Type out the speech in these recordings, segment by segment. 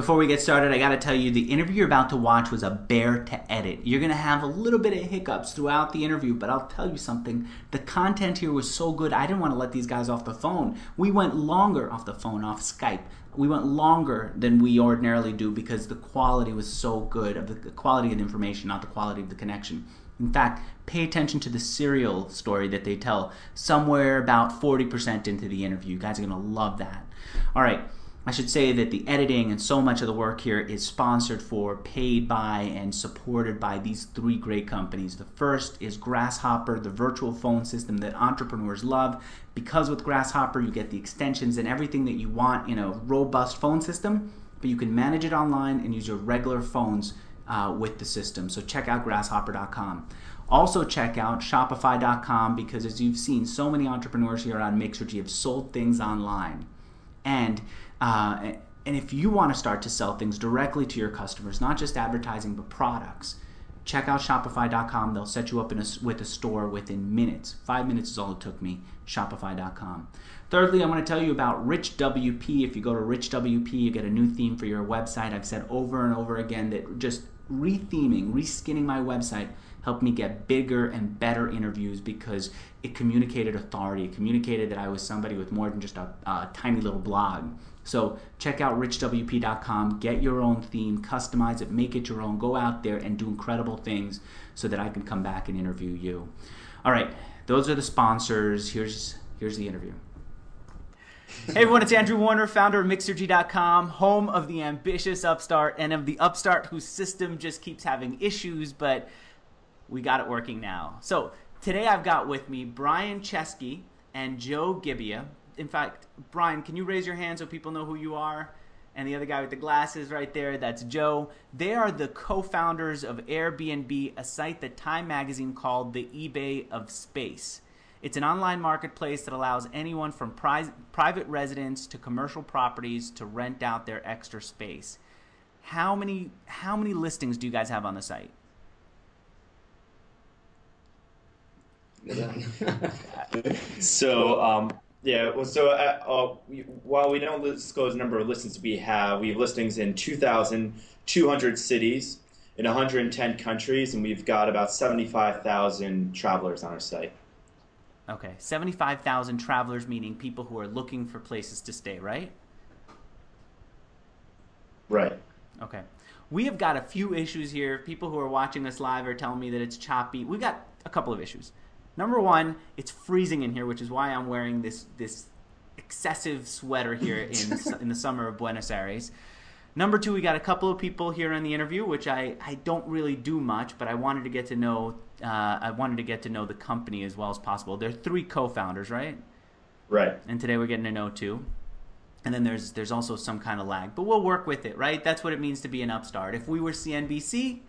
Before we get started, I got to tell you the interview you're about to watch was a bear to edit. You're to have a little bit of hiccups throughout the interview, but I'll tell you something. The content here was so good, I didn't want to let these guys off the phone. We went longer off the phone, off Skype. We went longer than we ordinarily do because the quality was so good of the quality of the information, not the quality of the connection. In fact, pay attention to the cereal story that they tell somewhere about 40% into the interview. You guys are going to love that. All right. I should say that the editing and so much of the work here is sponsored for, paid by, and supported by these three great companies. The first is Grasshopper, the virtual phone system that entrepreneurs love. Because with Grasshopper, you get the extensions and everything that you want in a robust phone system, but you can manage it online and use your regular phones uh, with the system. So check out grasshopper.com. Also, check out Shopify.com because, as you've seen, so many entrepreneurs here on Mixergy have sold things online. And uh, and if you want to start to sell things directly to your customers, not just advertising but products, check out Shopify.com. They'll set you up a, with a store within minutes. Five minutes is all it took me. Shopify.com. Thirdly, I want to tell you about RichWP. If you go to RichWP, you get a new theme for your website. I've said over and over again that just retheming, reskinning my website helped me get bigger and better interviews because it communicated authority. It communicated that I was somebody with more than just a, a tiny little blog. So check out richwp.com, get your own theme, customize it, make it your own, go out there and do incredible things so that I can come back and interview you. All right, those are the sponsors. Here's here's the interview. Hey everyone, it's Andrew Warner, founder of Mixergy.com, home of the ambitious upstart and of the upstart whose system just keeps having issues, but we got it working now. So today I've got with me Brian Chesky and Joe Gebbia. In fact, Brian, can you raise your hand so people know who you are? And the other guy with the glasses right there, that's Joe. They are the co founders of Airbnb, a site that Time Magazine called the eBay of space. It's an online marketplace that allows anyone from pri- private residents to commercial properties to rent out their extra space. How many how many listings do you guys have on the site? so um, yeah, well, so uh, uh, we, while we don't disclose the number of listings we have, we have listings in 2,200 cities in 110 countries, and we've got about 75,000 travelers on our site. Okay, 75,000 travelers, meaning people who are looking for places to stay, right? Right. Okay. We have got a few issues here. People who are watching us live are telling me that it's choppy. We've got a couple of issues. Number one, it's freezing in here, which is why I'm wearing this this excessive sweater here in in the summer of Buenos Aires. Number two, we got a couple of people here in the interview, which I, I don't really do much, but I wanted to get to know uh, I wanted to get to know the company as well as possible. There are three co-founders, right? Right. And today we're getting to know two. And then there's there's also some kind of lag, but we'll work with it, right? That's what it means to be an upstart. If we were CNBC,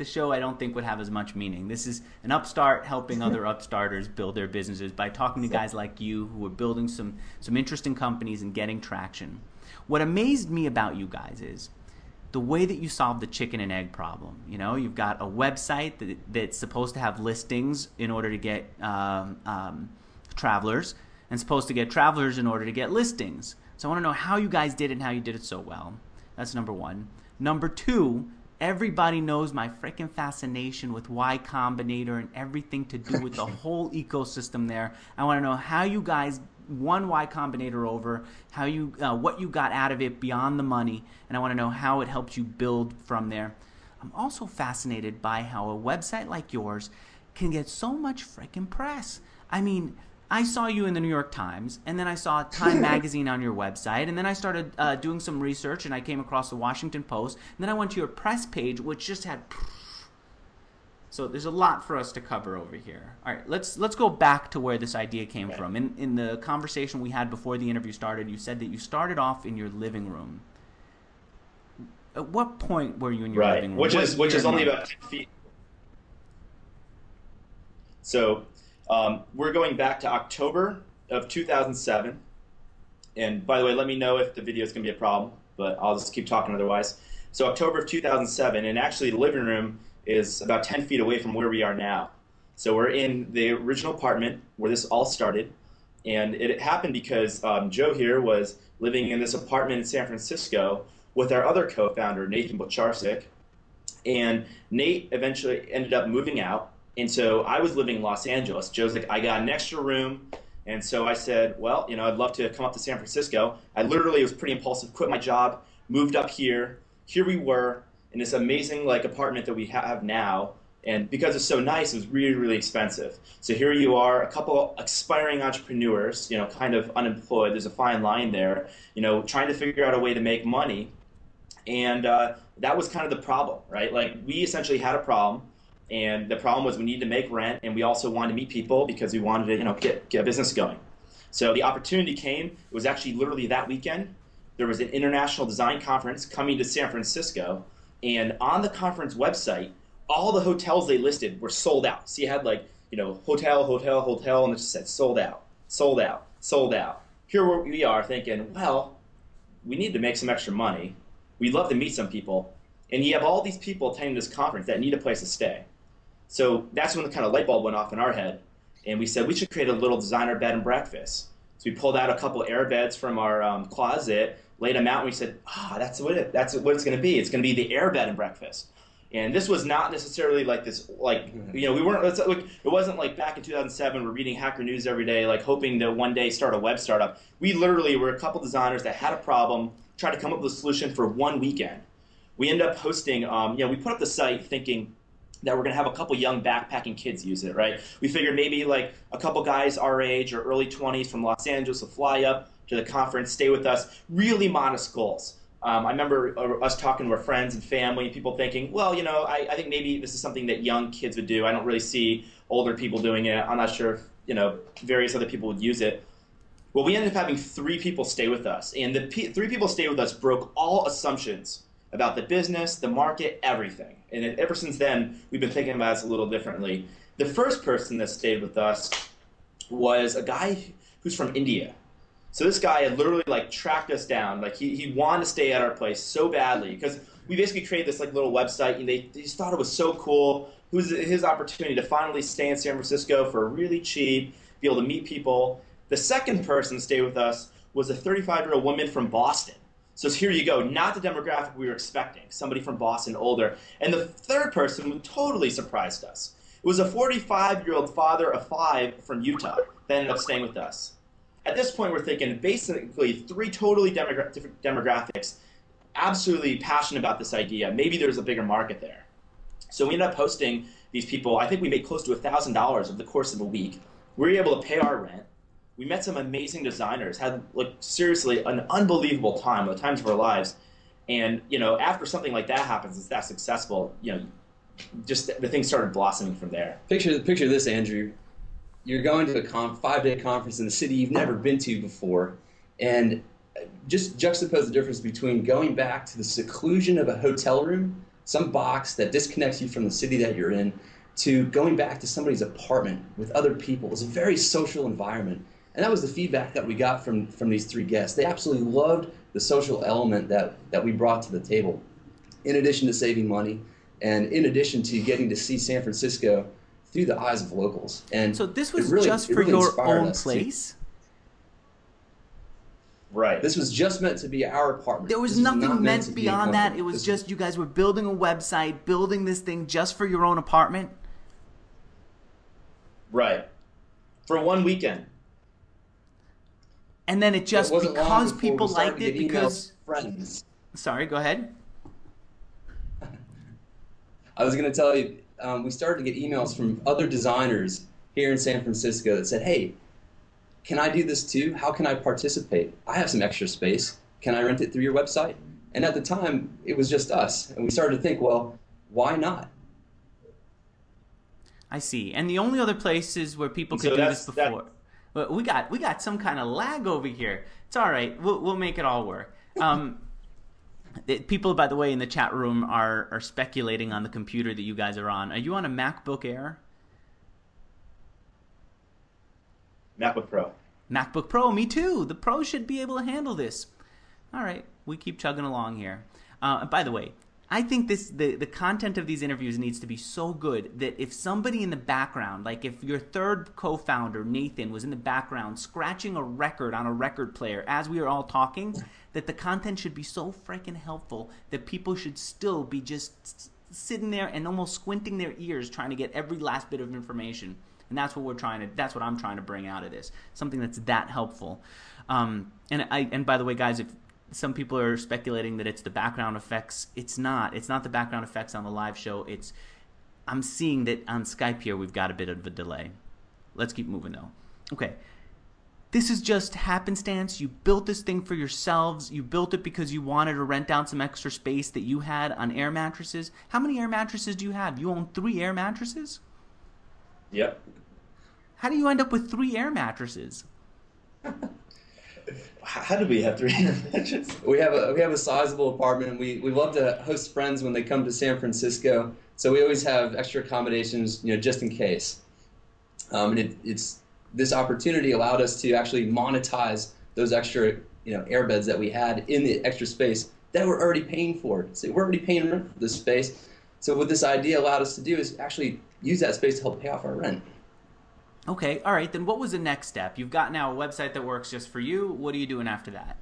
the show I don't think would have as much meaning. This is an upstart helping other upstarters build their businesses by talking to guys like you who are building some some interesting companies and getting traction. What amazed me about you guys is the way that you solve the chicken and egg problem. You know, you've got a website that, that's supposed to have listings in order to get um, um, travelers, and supposed to get travelers in order to get listings. So I want to know how you guys did it and how you did it so well. That's number one. Number two, everybody knows my freaking fascination with Y Combinator and everything to do with the whole ecosystem there. I want to know how you guys won Y Combinator over, how you uh, what you got out of it beyond the money, and I want to know how it helped you build from there. I'm also fascinated by how a website like yours can get so much freaking press. I mean, I saw you in the New York Times, and then I saw Time Magazine on your website, and then I started uh, doing some research, and I came across the Washington Post, and then I went to your press page, which just had. So there's a lot for us to cover over here. All right, let's let's go back to where this idea came okay. from. In in the conversation we had before the interview started, you said that you started off in your living room. At what point were you in your right. living room? Which is which is only about ten feet. So um, we're going back to October of 2007. And by the way, let me know if the video is going to be a problem, but I'll just keep talking otherwise. So October of 2007, and actually the living room is about 10 feet away from where we are now. So we're in the original apartment where this all started, and it happened because um, Joe here was living in this apartment in San Francisco with our other co-founder Nathan Blecharczyk, and Nate eventually ended up moving out, and so I was living in Los Angeles. Joe's like, I got an extra room. And so I said, well, you know, I'd love to come up to San Francisco. I literally was pretty impulsive, quit my job, moved up here. Here we were in this amazing like apartment that we have now. And because it's so nice, it was really, really expensive. So here you are, a couple aspiring entrepreneurs, you know, kind of unemployed. There's a fine line there, you know, trying to figure out a way to make money. And uh, that was kind of the problem, right? Like we essentially had a problem and the problem was we needed to make rent, and we also wanted to meet people because we wanted to, you know, get, get a business going. So the opportunity came. It was actually literally that weekend. There was an international design conference coming to San Francisco, and on the conference website, all the hotels they listed were sold out. So you had like, you know, hotel, hotel, hotel, and it just said sold out, sold out, sold out. Here we are thinking, well, we need to make some extra money. We'd love to meet some people. And you have all these people attending this conference that need a place to stay. So that's when the kind of light bulb went off in our head. And we said we should create a little designer bed and breakfast. So we pulled out a couple air beds from our um, closet, laid them out, and we said, ah, that's what it, that's what it's going to be. It's going to be the air bed and breakfast. And this was not necessarily like this, like you know, we weren't. Like, it wasn't like back in 2007. We're reading Hacker News every day, like hoping to one day start a web startup. We literally were a couple designers that had a problem, tried to come up with a solution for one weekend. We ended up hosting. Um, you know, we put up the site thinking that we're going to have a couple young backpacking kids use it, right? We figured maybe like a couple guys our age or early 20s from Los Angeles will fly up to the conference, stay with us. Really modest goals. Um, I remember uh, us talking to our friends and family, and people thinking, well, you know, I, I, think maybe this is something that young kids would do. I don't really see older people doing it. I'm not sure if, you know, various other people would use it. Well, we ended up having three people stay with us, and the p- three people stay with us broke all assumptions about the business, the market, everything. And ever since then, we've been thinking about this a little differently. The first person that stayed with us was a guy who's from India. So this guy had literally like tracked us down. Like he, he wanted to stay at our place so badly because we basically created this like little website and they, they just thought it was so cool. It was his opportunity to finally stay in San Francisco for really cheap, be able to meet people. The second person to stay with us was a 35 year old woman from Boston. So here you go, not the demographic we were expecting, somebody from Boston older. And the third person totally surprised us. It was a 45 year old father of five from Utah that ended up staying with us. At this point, we're thinking basically three totally demogra- different demographics, absolutely passionate about this idea. Maybe there's a bigger market there. So we ended up hosting these people. I think we made close to $1,000 over the course of a week. We were able to pay our rent we met some amazing designers, had like seriously an unbelievable time, the times of our lives. And you know, after something like that happens, it's that successful, you know, just the thing started blossoming from there. Picture picture this, Andrew. You're going to a five day conference in a city you've never been to before, and just juxtapose the difference between going back to the seclusion of a hotel room, some box that disconnects you from the city that you're in, to going back to somebody's apartment with other people. It's a very social environment. And that was the feedback that we got from, from these three guests. They absolutely loved the social element that, that we brought to the table, in addition to saving money and in addition to getting to see San Francisco through the eyes of locals. And so this was really, just for really your own place? Right. This was just meant to be our apartment. There was this nothing was meant, meant beyond that. It was this just was... you guys were building a website, building this thing just for your own apartment. Right. For one weekend and then it just it because people liked it because friends. Sorry, go ahead. I was going to tell you, um, we started to get emails from other designers here in San Francisco that said, "Hey, can I do this too? How can I participate? I have some extra space. Can I rent it through your website?" And at the time, it was just us, and we started to think, well, why not? I see. And the only other places where people could so do this before. That, we got we got some kind of lag over here. It's all right. We'll we'll make it all work. Um, it, people, by the way, in the chat room are are speculating on the computer that you guys are on. Are you on a MacBook Air? MacBook Pro. MacBook Pro. Me too. The Pro should be able to handle this. All right, we keep chugging along here. Uh, by the way, I think this the, the content of these interviews needs to be so good that if somebody in the background, like if your third co-founder Nathan was in the background scratching a record on a record player as we are all talking, that the content should be so freaking helpful that people should still be just sitting there and almost squinting their ears trying to get every last bit of information. And that's what we're trying to. That's what I'm trying to bring out of this. Something that's that helpful. Um, and I and by the way, guys, if some people are speculating that it's the background effects, it's not. It's not the background effects on the live show. It's I'm seeing that on Skype here we've got a bit of a delay. Let's keep moving though. Okay. This is just happenstance. You built this thing for yourselves. You built it because you wanted to rent out some extra space that you had on air mattresses. How many air mattresses do you have? You own three air mattresses? Yep. How do you end up with three air mattresses? How do we have three? We have a we have a sizable apartment. We we love to host friends when they come to San Francisco, so we always have extra accommodations, you know, just in case. Um, and it, it's this opportunity allowed us to actually monetize those extra you know airbeds that we had in the extra space that we're already paying for. So we're already paying rent for this space. So what this idea allowed us to do is actually use that space to help pay off our rent. Okay, all right. Then what was the next step? You've got now a website that works just for you. What are you doing after that?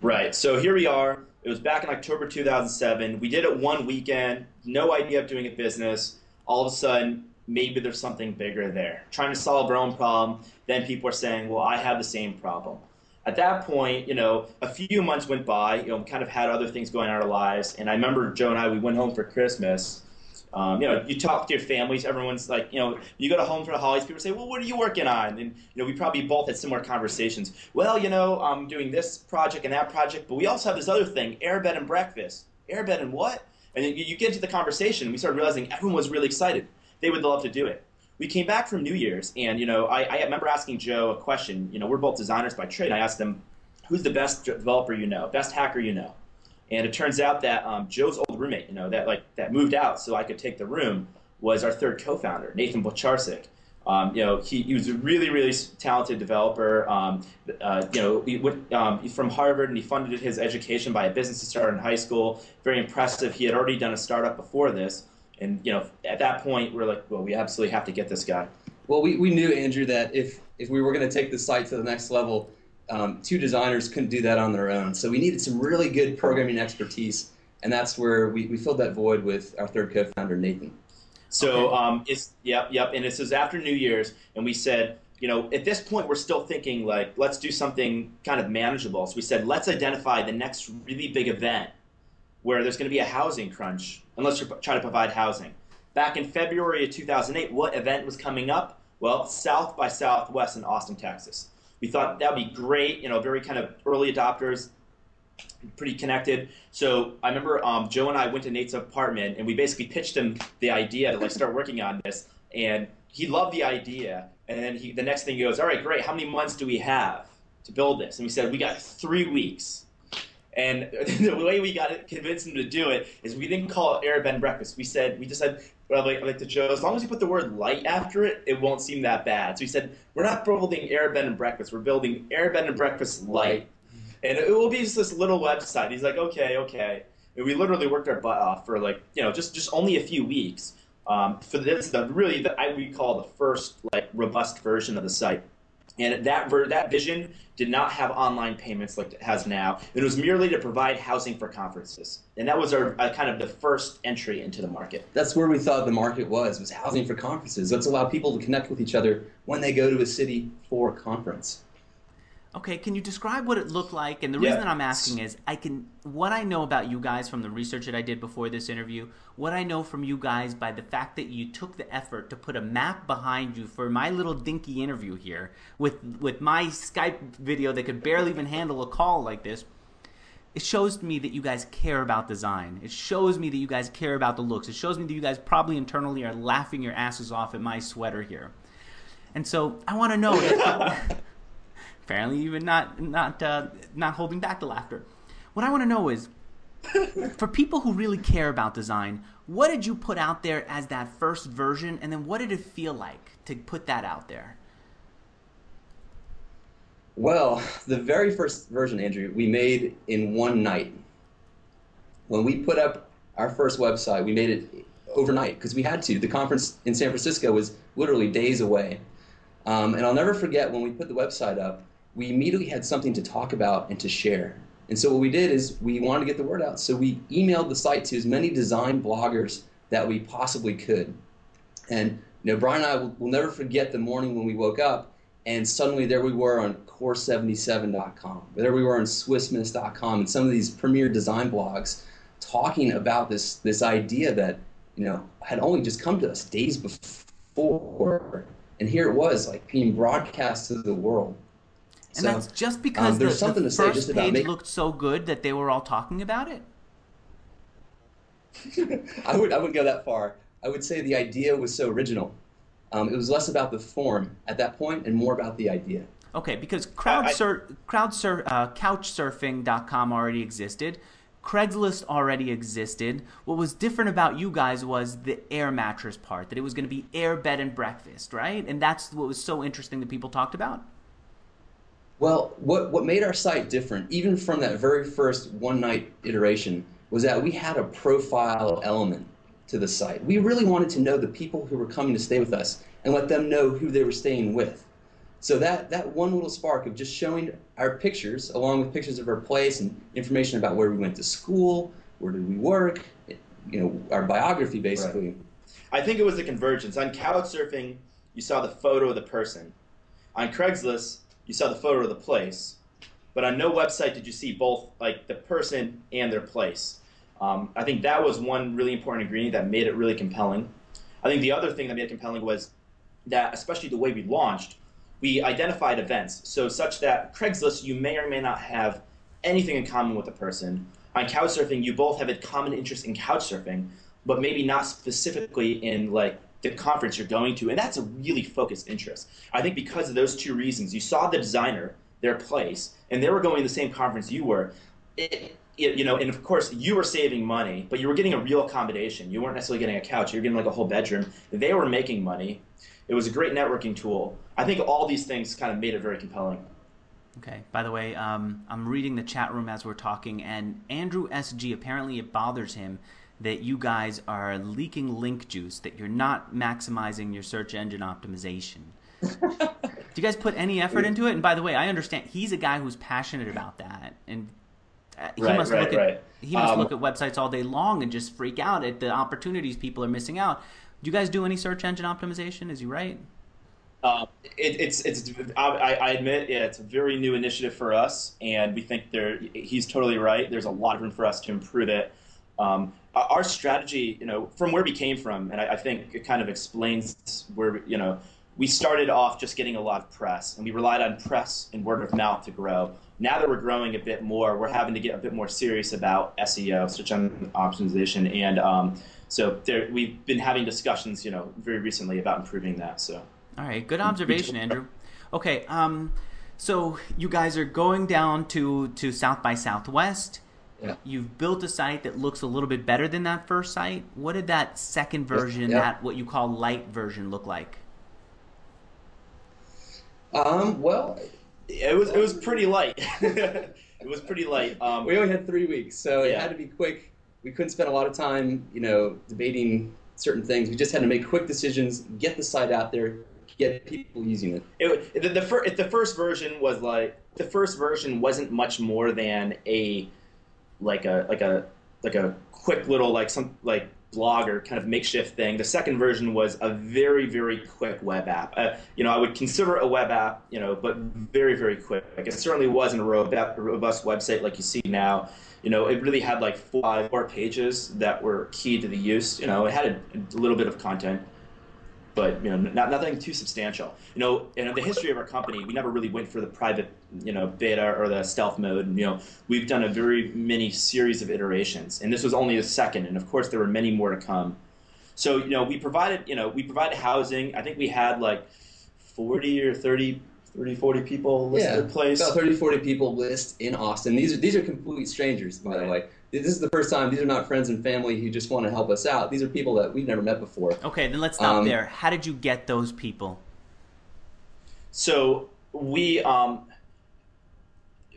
Right. So here we are. It was back in October 2007. We did it one weekend. No idea of doing a business. All of a sudden, maybe there's something bigger there. Trying to solve our own problem. Then people are saying, "Well, I have the same problem." At that point, you know, a few months went by. You know, we kind of had other things going on in our lives. And I remember Joe and I. We went home for Christmas um, you know, you talk to your families. Everyone's like, you know, you go to home for the holidays. People say, "Well, what are you working on?" And you know, we probably both had similar conversations. Well, you know, I'm doing this project and that project, but we also have this other thing: airbed and breakfast. Airbed and what? And then you get into the conversation. We started realizing everyone was really excited. They would love to do it. We came back from New Year's, and you know, I, I remember asking Joe a question. You know, we're both designers by trade. I asked him, "Who's the best developer you know? Best hacker you know?" And it turns out that um, Joe's old roommate, you know, that like that moved out so I could take the room, was our third co-founder, Nathan Blecharczyk. Um, you know, he, he, was a really, really talented developer. Um, uh, you know, he um, he's from Harvard and he funded his education by a business he started in high school. Very impressive. He had already done a startup before this. And, you know, at that point, we're like, well, we absolutely have to get this guy. Well, we, we knew, Andrew, that if, if we were going to take the site to the next level, um, two designers couldn't do that on their own. So we needed some really good programming expertise, and that's where we, we filled that void with our third co-founder, Nathan. So okay. um, it's yep, yep, and this is after New Year's, and we said, you know, at this point we're still thinking like, let's do something kind of manageable. So we said, let's identify the next really big event where there's going to be a housing crunch, and let's try to provide housing. Back in February of 2008, what event was coming up? Well, South by Southwest in Austin, Texas. We thought that would be great, you know, very kind of early adopters, pretty connected. So I remember um, Joe and I went to Nate's apartment and we basically pitched him the idea to like start working on this. And he loved the idea. And then he, the next thing he goes, all right, great. How many months do we have to build this? And we said, we got three weeks. And the way we got it, convinced him to do it is we didn't call it and Breakfast. We said we just said well, like, like to Joe, as long as you put the word light after it, it won't seem that bad. So he said, we're not building Airbed and Breakfast, we're building Airbed and Breakfast Light. And it will be just this little website. He's like, okay, okay. And we literally worked our butt off for like, you know, just, just only a few weeks. Um, for this, the really, the, I we call the first like robust version of the site. And that that vision did not have online payments like it has now. It was merely to provide housing for conferences, and that was our uh, kind of the first entry into the market. That's where we thought the market was was housing for conferences. Let's allow people to connect with each other when they go to a city for a conference. Okay, can you describe what it looked like? And the reason yeah. that I'm asking is I can what I know about you guys from the research that I did before this interview, what I know from you guys by the fact that you took the effort to put a map behind you for my little dinky interview here with with my Skype video that could barely even handle a call like this. It shows me that you guys care about design. It shows me that you guys care about the looks. It shows me that you guys probably internally are laughing your asses off at my sweater here. And so I want to know apparently even not not uh, not holding back the laughter. What I want to know is, for people who really care about design, what did you put out there as that first version, and then what did it feel like to put that out there? Well, the very first version, Andrew, we made in one night. When we put up our first website, we made it overnight because we had to. The conference in San Francisco was literally days away. Um, and I'll never forget when we put the website up, we immediately had something to talk about and to share. And so what we did is we wanted to get the word out. So we emailed the site to as many design bloggers that we possibly could. And you know, Brian and I will, will never forget the morning when we woke up and suddenly there we were on core77.com. There we were on swissmiss.com and some of these premier design blogs talking about this this idea that you know had only just come to us days before, and here it was like being broadcast to the world. And so, that's just because um, there's the, something the to say just about page looked so good that they were all talking about it. I would I wouldn't go that far. I would say the idea was so original. Um, it was less about the form at that point and more about the idea. Okay, because crowd sur- crowd sur- uh, couchsurfing.com already existed. Craigslist already existed. What was different about you guys was the air mattress part, that it was going to be air bed and breakfast, right? And that's what was so interesting that people talked about. Well, what, what made our site different, even from that very first one night iteration, was that we had a profile element to the site. We really wanted to know the people who were coming to stay with us and let them know who they were staying with. So that, that one little spark of just showing our pictures, along with pictures of our place and information about where we went to school, where did we work, you know, our biography basically. Right. I think it was the convergence. On Couchsurfing, you saw the photo of the person. On Craigslist, you saw the photo of the place. But on no website did you see both like the person and their place. Um, I think that was one really important ingredient that made it really compelling. I think the other thing that made it compelling was that, especially the way we launched, we identified events. So, such that Craigslist, you may or may not have anything in common with the person. On couchsurfing, you both have a common interest in couchsurfing, but maybe not specifically in like the conference you're going to. And that's a really focused interest. I think because of those two reasons, you saw the designer, their place, and they were going to the same conference you were. It, you know, and of course you were saving money, but you were getting a real accommodation. You weren't necessarily getting a couch. You were getting like a whole bedroom. They were making money. It was a great networking tool. I think all these things kind of made it very compelling. Okay. By the way, um, I'm reading the chat room as we're talking, and Andrew SG apparently it bothers him that you guys are leaking link juice, that you're not maximizing your search engine optimization. Do you guys put any effort into it? And by the way, I understand he's a guy who's passionate about that, and uh, he right, must right, look right. at he must um, look at websites all day long and just freak out at the opportunities people are missing out. Do you guys do any search engine optimization? Is he right? Um, it, it's it's I, I admit yeah, it's a very new initiative for us, and we think there he's totally right. There's a lot of room for us to improve it. Um, our strategy, you know, from where we came from, and I, I think it kind of explains where you know we started off just getting a lot of press, and we relied on press and word of mouth to grow. Now that we're growing a bit more, we're having to get a bit more serious about SEO, search engine optimization, and um, so there, we've been having discussions, you know, very recently about improving that. So. All right, good observation, Andrew. Okay, um, so you guys are going down to to South by Southwest. Yeah. You've built a site that looks a little bit better than that first site. What did that second version, yeah. that what you call light version, look like? Um, well, it was it was pretty light. it was pretty light. Um, we only had three weeks, so yeah. it had to be quick. We couldn't spend a lot of time, you know, debating certain things. We just had to make quick decisions, get the site out there, get people using it. it the, the, fir- the first version was like the first version wasn't much more than a like a like a like a quick little like some like blog or kind of makeshift thing. The second version was a very, very quick web app. Uh, you know, I would consider a web app, you know, but very, very quick. Like it certainly wasn't a robust website like you see now. You know, it really had like five, four pages that were key to the use. You know, it had a, a little bit of content but you know, not, nothing too substantial. You know, in the history of our company, we never really went for the private, you know, beta or the stealth mode. And, you know, we've done a very many series of iterations, and this was only the second. And of course, there were many more to come. So, you know, we provided, you know, we provided housing. I think we had like 40 or 30 30, 40 people listed yeah, place. About 30, 40 people list in Austin. These are these are complete strangers, by right. the way this is the first time these are not friends and family who just want to help us out. These are people that we've never met before. Okay then let's stop um, there. How did you get those people? So we um,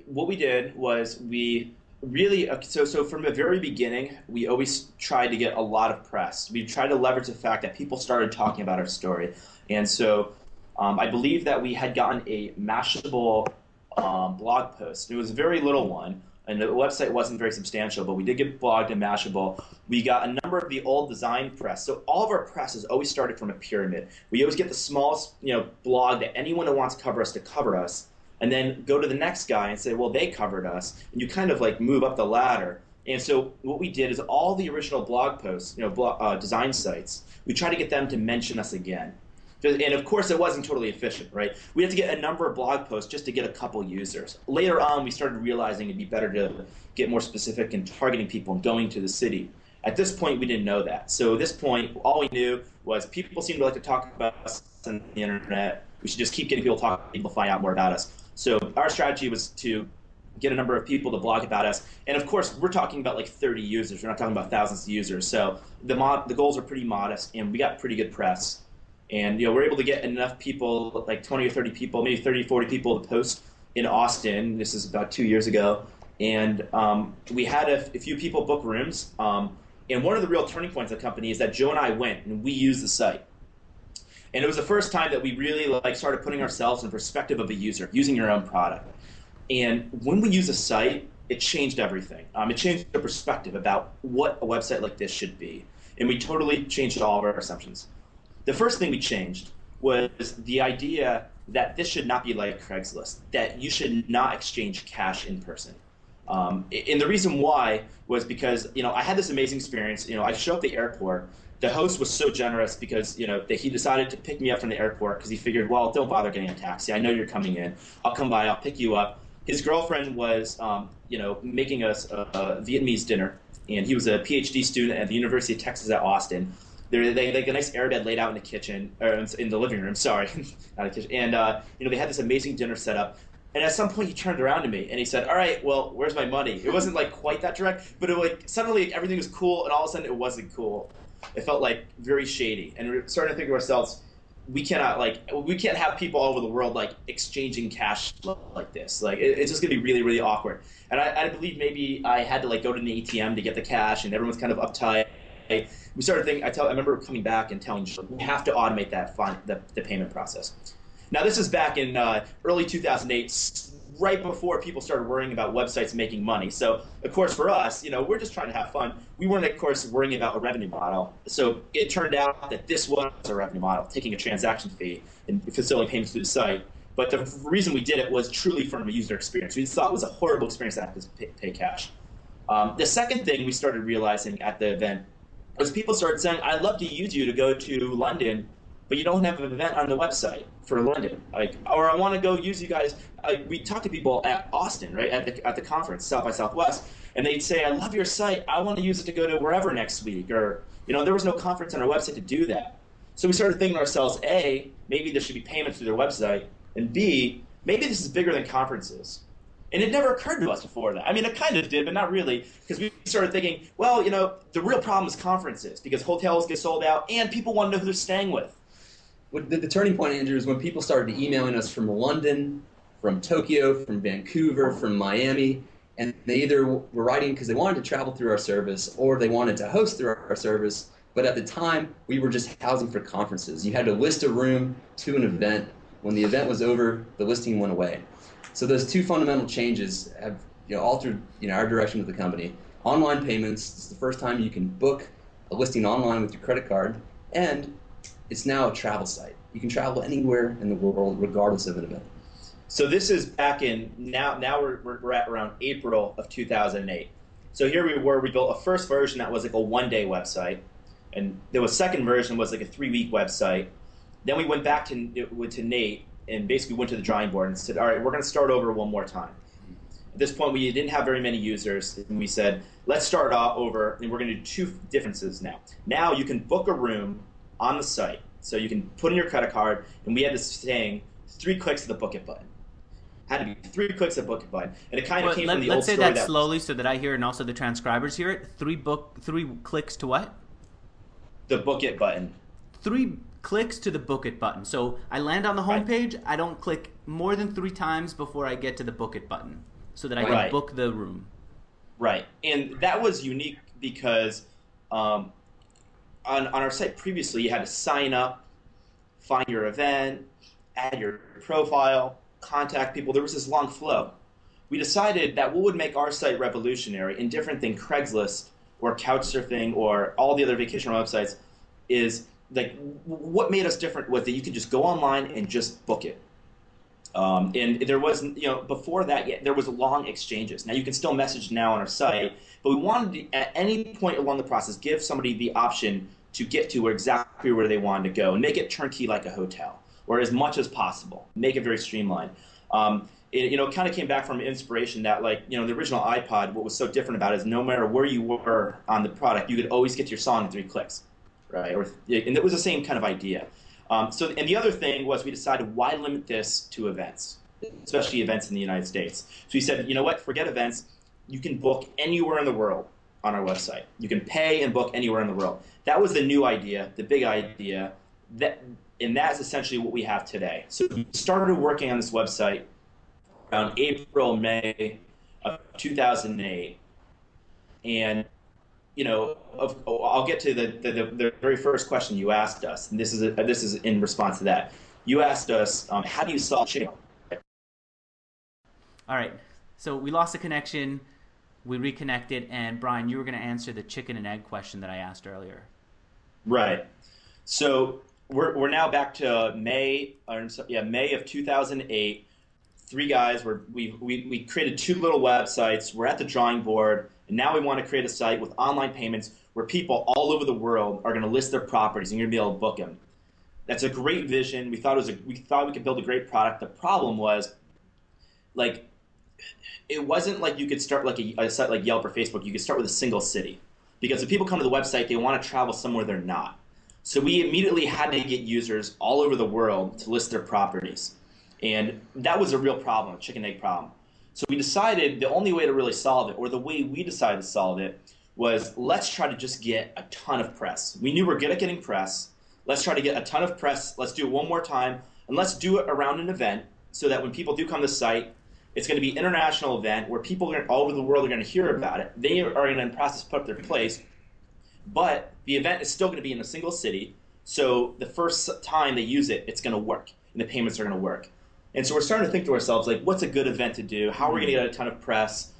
what we did was we really so so from the very beginning we always tried to get a lot of press. We tried to leverage the fact that people started talking about our story. And so um, i believe that we had gotten a mashable um, blog post. It was a very little one and the website wasn't very substantial, but we did get blogged in Mashable. We got a number of the old design press. So all of our press has always started from a pyramid. We always get the smallest, you know, blog that anyone who wants to cover us to cover us, and then go to the next guy and say, well, they covered us, and you kind of like move up the ladder. And so what we did is all the original blog posts, you know, blog, uh, design sites, we try to get them to mention us again. And of course, it wasn't totally efficient, right? We had to get a number of blog posts just to get a couple users. Later on, we started realizing it'd be better to get more specific in targeting people and going to the city. At this point, we didn't know that. So at this point, all we knew was people seem to like to talk about us on the internet. We should just keep getting people to talk, people find out more about us. So our strategy was to get a number of people to blog about us. And of course, we're talking about like 30 users. We're not talking about thousands of users. So the mod, the goals are pretty modest, and we got pretty good press. And you know, we're able to get enough people, like 20 or 30 people, maybe 30, 40 people to post in Austin. This is about two years ago, and um, we had a, few people book rooms. Um, and one of the real turning points of the company is that Joe and I went and we used the site. And it was the first time that we really like started putting ourselves in perspective of a user, using your own product. And when we use a site, it changed everything. Um, it changed the perspective about what a website like this should be. And we totally changed all of our assumptions. The first thing we changed was the idea that this should not be like Craigslist, that you should not exchange cash in person. Um, and the reason why was because you know I had this amazing experience. You know, I show up at the airport. The host was so generous because you know that he decided to pick me up from the airport because he figured, well, don't bother getting a taxi. I know you're coming in. I'll come by. I'll pick you up. His girlfriend was, um, you know, making us a, a Vietnamese dinner, and he was a PhD student at the University of Texas at Austin. They they a nice airbed laid out in the kitchen or in the living room. Sorry, not a kitchen. And uh, you know they had this amazing dinner set up. And at some point he turned around to me and he said, "All right, well, where's my money?" It wasn't like quite that direct, but it like suddenly everything was cool, and all of a sudden it wasn't cool. It felt like very shady, and we are starting to think to ourselves, we cannot like we can't have people all over the world like exchanging cash like this. Like it, it's just gonna be really really awkward. And I, I believe maybe I had to like go to the ATM to get the cash, and everyone's kind of uptight we started thinking. I tell. I remember coming back and telling you we have to automate that fund, the, the payment process. Now this is back in uh, early 2008, right before people started worrying about websites making money. So of course for us, you know, we're just trying to have fun. We weren't of course worrying about a revenue model. So it turned out that this was a revenue model, taking a transaction fee and facilitating payments through the site. But the reason we did it was truly from a user experience. We thought it was a horrible experience to have to pay, pay cash. Um, the second thing we started realizing at the event was people started saying, I'd love to use you to go to London, but you don't have an event on the website for London. Like, or I want to go use you guys. I, we talked to people at Austin, right, at the, at the conference, South by Southwest, and they'd say, I love your site. I want to use it to go to wherever next week. Or, you know, there was no conference on our website to do that. So we started thinking to ourselves, A, maybe there should be payments through their website, and B, maybe this is bigger than conferences. And it never occurred to us before that. I mean, it kind of did, but not really, because we started thinking, well, you know, the real problem is conferences because hotels get sold out and people want to know who they're staying with. The, the turning point, Andrew, is when people started emailing us from London, from Tokyo, from Vancouver, from Miami, and they either were writing because they wanted to travel through our service or they wanted to host through our service. But at the time, we were just housing for conferences. You had to list a room to an event. When the event was over, the listing went away. So those two fundamental changes have you know, altered you know, our direction with the company. Online payments, it's the first time you can book a listing online with your credit card, and it's now a travel site. You can travel anywhere in the world regardless of an event. So this is back in now. Now we're, we're at around April of 2008. So here we were. We built a first version that was like a one-day website, and was second version was like a three-week website. Then we went back to to Nate and basically went to the drawing board and said, all right, we're going to start over one more time. At this point, we didn't have very many users, and we said, let's start off over, and we're going to do two differences now. Now you can book a room on the site, so you can put in your credit card, and we had this saying, three clicks to the book it button. Had to be three clicks to book it button, and it kind of came let, from the old story. let's say that slowly so that I hear and also the transcribers hear it. Three book, three clicks to what? The book it button. Three clicks to the book it button. So I land on the home page, I don't click more than three times before I get to the book it button so that I can Right. book the room. Right, and that was unique because um, on on our site previously, you had to sign up, find your event, add your profile, contact people. There was this long flow, we decided that what would make our site revolutionary and different than Craigslist or Couchsurfing or all the other vacation websites is like what made us different was that you could just go online and just book it. Um, and there was, you know, before that, yeah, there was long exchanges. Now you can still message now on our site, but we wanted to, at any point along the process, give somebody the option to get to exactly where they wanted to go and make it turnkey like a hotel, or as much as possible, make it very streamlined. Um, it, you know, kind of came back from inspiration that, like, you know, the original iPod, what was so different about it is no matter where you were on the product, you could always get to your song in three clicks, right? Or, and it was the same kind of idea. Um, so, and the other thing was we decided why limit this to events, especially events in the United States. So we said, you know what, forget events. You can book anywhere in the world on our website. You can pay and book anywhere in the world. That was the new idea, the big idea, that, and that's essentially what we have today. So we started working on this website around April, May of 2008, and you know, of, I'll get to the, the, the, very first question you asked us, and this is, a, this is in response to that. You asked us, um, how do you solve chicken? All right, so we lost the connection, we reconnected, and Brian, you were going to answer the chicken and egg question that I asked earlier. Right. So we're, we're now back to May, or, yeah, May of 2008. Three guys, were, we, we, we created two little websites. We're at the drawing board and now we want to create a site with online payments where people all over the world are going to list their properties and you're going to be able to book them. That's a great vision. We thought it was a, we thought we could build a great product. The problem was, like, it wasn't like you could start like a, a site like Yelp or Facebook. You could start with a single city because if people come to the website, they want to travel somewhere they're not. So we immediately had to get users all over the world to list their properties. And that was a real problem, a chicken egg problem. So we decided the only way to really solve it, or the way we decided to solve it, was let's try to just get a ton of press. We knew we are good at getting press. Let's try to get a ton of press. Let's do it one more time, and let's do it around an event so that when people do come to the site, it's going to be an international event where people all over the world are going to hear about it. They are going to in process put up their place, but the event is still going to be in a single city. So the first time they use it, it's going to work, and the payments are going to work. And so we're starting to think to ourselves, like, what's a good event to do? How are we going to get a ton of press?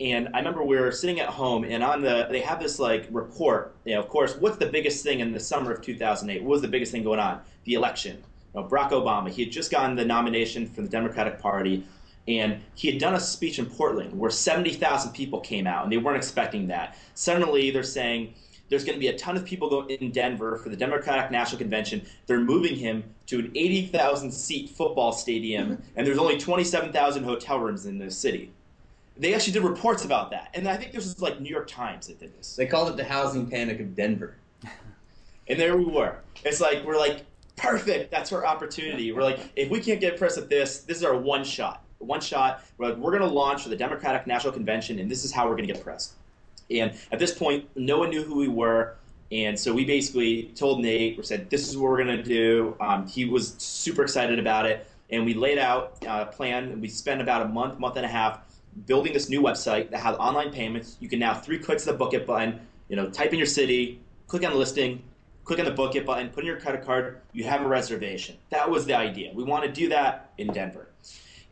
And I remember we were sitting at home, and on the they have this like report. You know, of course, what's the biggest thing in the summer of 2008? What was the biggest thing going on? The election. You know, Barack Obama. He had just gotten the nomination for the Democratic Party, and he had done a speech in Portland where 70,000 people came out, and they weren't expecting that. Suddenly, they're saying there's going to be a ton of people go in Denver for the Democratic National Convention. They're moving him to an 80,000 seat football stadium, mm-hmm. and there's only 27,000 hotel rooms in the city. They actually did reports about that, and I think this was like New York Times that did this. They called it the housing panic of Denver. and there we were. It's like we're like perfect. That's our opportunity. We're like if we can't get press at this, this is our one shot. One shot. We're like, we're going to launch for the Democratic National Convention, and this is how we're going to get press. And at this point, no one knew who we were. And so we basically told Nate, we said, this is what we're going to do. Um, he was super excited about it. And we laid out a plan. We spent about a month, month and a half building this new website that has online payments. You can now three clicks of the book it button, you know, type in your city, click on the listing, click on the book it button, put in your credit card, you have a reservation. That was the idea. We want to do that in Denver.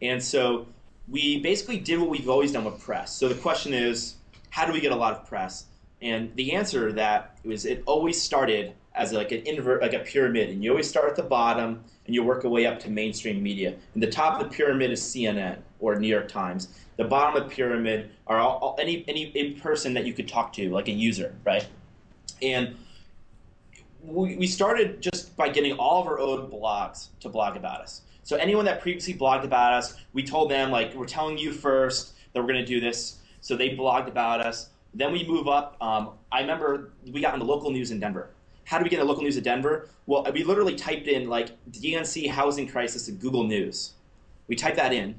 And so we basically did what we've always done with press. So the question is, how do we get a lot of press? And the answer to that was it always started as like an invert, like a pyramid, and you always start at the bottom and you work your way up to mainstream media. And the top of the pyramid is CNN or New York Times. The bottom of the pyramid are all, all, any any person that you could talk to, like a user, right? And we, we started just by getting all of our own blogs to blog about us. So anyone that previously blogged about us, we told them like we're telling you first that we're going to do this. So they blogged about us. Then we move up. Um, I remember we got in the local news in Denver. How do we get in the local news in Denver? Well, we literally typed in like DNC housing crisis in Google News. We typed that in,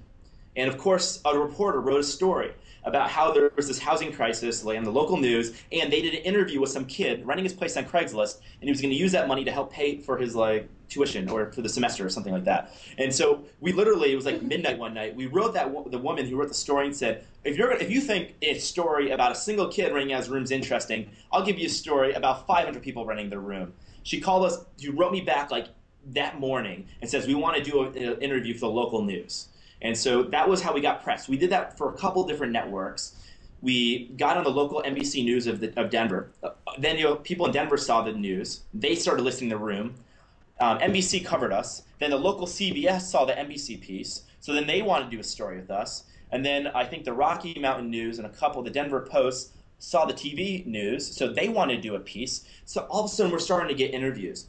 and of course, a reporter wrote a story about how there was this housing crisis like, in the local news, and they did an interview with some kid renting his place on Craigslist, and he was going to use that money to help pay for his like tuition or for the semester or something like that. And so we literally, it was like midnight one night. We wrote that the woman who wrote the story and said, if you're if you think a story about a single kid renting out his room is interesting, I'll give you a story about 500 people renting their room. She called us. She wrote me back like that morning and says we want to do an interview for the local news. And so that was how we got press. We did that for a couple different networks. We got on the local NBC News of, the, of Denver. Uh, then you know, people in Denver saw the news. They started listing the room. Um, NBC covered us. Then the local CBS saw the NBC piece. So then they wanted to do a story with us. And then I think the Rocky Mountain News and a couple of the Denver Post saw the TV news. So they wanted to do a piece. So all of a sudden we're starting to get interviews.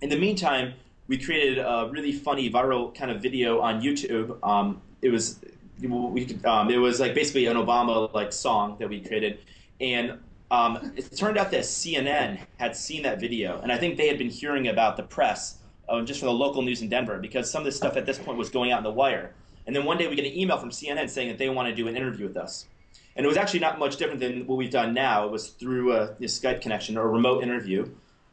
In the meantime, we created a really funny viral kind of video on YouTube. Um, it was we um, it was like basically an Obama like song that we created, and um, it turned out that CNN had seen that video, and I think they had been hearing about the press uh, just from the local news in Denver because some of this stuff at this point was going out in the wire. And then one day we get an email from CNN saying that they want to do an interview with us. And it was actually not much different than what we've done now. It was through a, a Skype connection or a remote interview.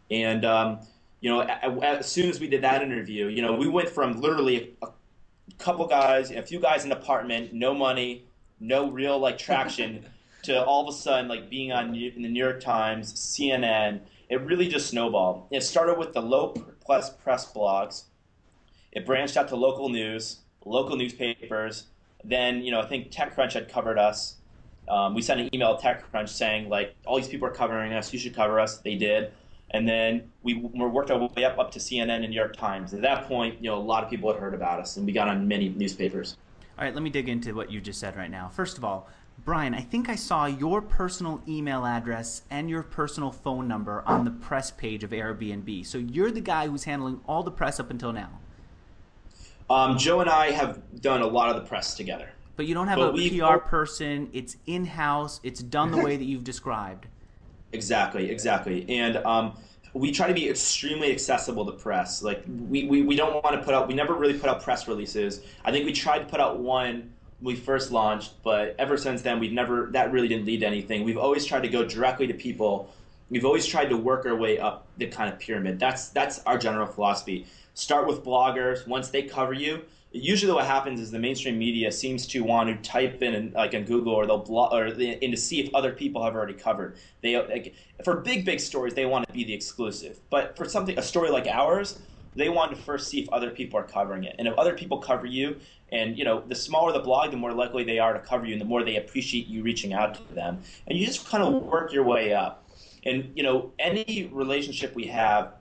And um, you know, as soon as we did that interview, you know, we went from literally a couple guys, a few guys in an apartment, no money, no real like traction, to all of a sudden like being on in the New York Times, CNN. It really just snowballed. It started with the low plus press blogs. It branched out to local news, local newspapers. Then you know I think TechCrunch had covered us. Um, we sent an email to TechCrunch saying like all these people are covering us, you should cover us. They did and then we worked our way up up to CNN and New York Times. At that point, you know, a lot of people had heard about us, and we got on many newspapers. All right, let me dig into what you just said right now. First of all, Brian, I think I saw your personal email address and your personal phone number on the press page of Airbnb. So you're the guy who's handling all the press up until now. Um, Joe and I have done a lot of the press together. But you don't have but a PR person. It's in house. It's done the way that you've described. Exactly, exactly. And um, we try to be extremely accessible to press. Like we, we, we don't want to put out. We never really put out press releases. I think we tried to put out one when we first launched, but ever since then we've never. That really didn't lead to anything. We've always tried to go directly to people. We've always tried to work our way up the kind of pyramid. That's that's our general philosophy. Start with bloggers. Once they cover you, usually what happens is the mainstream media seems to want to type in like in Google or they'll blog or in to see if other people have already covered. They like, for big big stories they want to be the exclusive, but for something a story like ours, they want to first see if other people are covering it. And if other people cover you, and you know the smaller the blog, the more likely they are to cover you, and the more they appreciate you reaching out to them. And you just kind of work your way up. And you know any relationship we have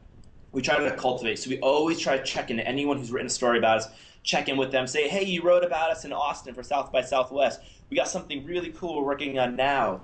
we try to cultivate. So we always try to check in anyone who's written a story about us check in with them, say, hey, you wrote about us in Austin for South by Southwest. We got something really cool we're working on now.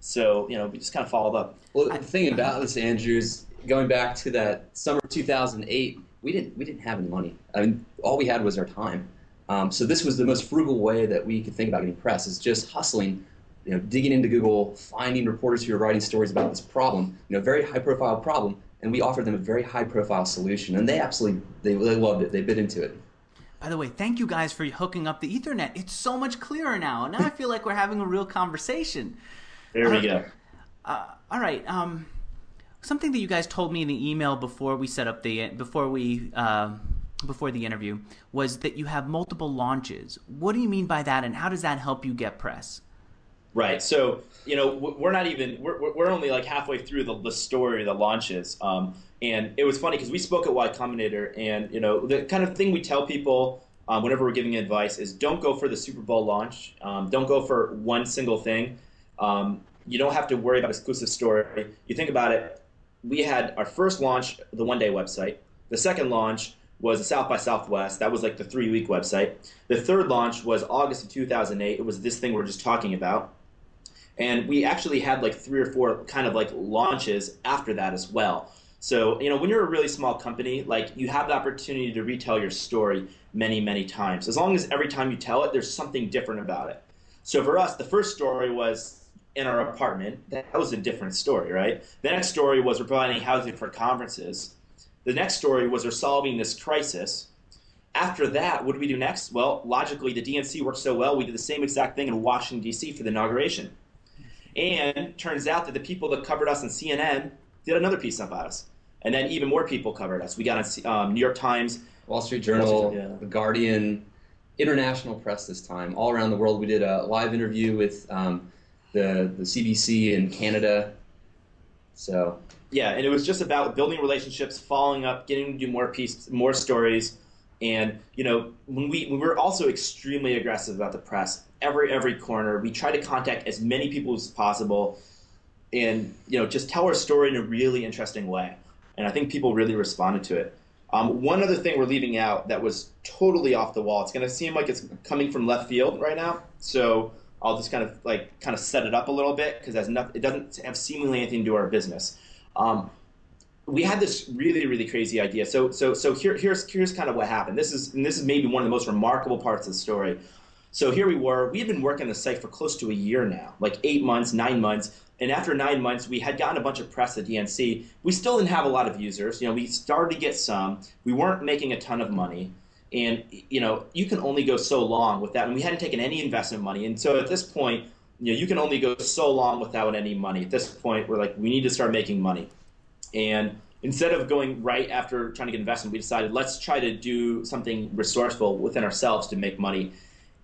So, you know, we just kind of followed up. Well, the thing about this, Andrew, is going back to that summer of 2008, we didn't, we didn't have any money. I mean, all we had was our time. Um, so this was the most frugal way that we could think about getting press is just hustling, you know, digging into Google, finding reporters who are writing stories about this problem, you know, very high profile problem, and we offered them a very high profile solution, and they absolutely they, they loved it. They bit into it. By the way, thank you guys for hooking up the Ethernet. It's so much clearer now. And now I feel like we're having a real conversation. There we uh, go. Uh, all right. Um, something that you guys told me in the email before we set up the before we uh, before the interview was that you have multiple launches. What do you mean by that, and how does that help you get press? Right. So you know we're not even we're, we're only like halfway through the, the story the launches. Um, and it was funny because we spoke at Y Combinator, and you know the kind of thing we tell people um, whenever we're giving advice is don't go for the Super Bowl launch. Um, don't go for one single thing. Um, you don't have to worry about exclusive story. You think about it. We had our first launch, the one day website. The second launch was the South by Southwest. That was like the three week website. The third launch was August of 2008. It was this thing we're just talking about. And we actually had like three or four kind of like launches after that as well. So, you know, when you're a really small company, like you have the opportunity to retell your story many, many times. As long as every time you tell it, there's something different about it. So for us, the first story was in our apartment. That was a different story, right? The next story was we're providing housing for conferences. The next story was we're solving this crisis. After that, what did we do next? Well, logically, the DNC worked so well, we did the same exact thing in Washington, D.C. for the inauguration. And turns out that the people that covered us on CNN did another piece about us. And then even more people covered us. We got on um, New York Times, Wall Street Journal, yeah. The Guardian, international press this time, all around the world. We did a live interview with um, the the CBC in Canada. So yeah, and it was just about building relationships, following up, getting to do more piece, more stories. And you know, when we we were also extremely aggressive about the press, every every corner, we try to contact as many people as possible, and you know, just tell our story in a really interesting way. And I think people really responded to it. Um, one other thing we're leaving out that was totally off the wall. It's going to seem like it's coming from left field right now, so I'll just kind of like kind of set it up a little bit because it doesn't have seemingly anything to do our business. Um, we had this really really crazy idea. So so so here here's here's kind of what happened. This is and this is maybe one of the most remarkable parts of the story. So here we were. We had been working on the site for close to a year now, like eight months, nine months. And after nine months, we had gotten a bunch of press at DNC. We still didn't have a lot of users. You know, we started to get some. We weren't making a ton of money. And, you know, you can only go so long with that. And we hadn't taken any investment money. And so at this point, you know, you can only go so long without any money. At this point, we're like, we need to start making money. And instead of going right after trying to get investment, we decided let's try to do something resourceful within ourselves to make money.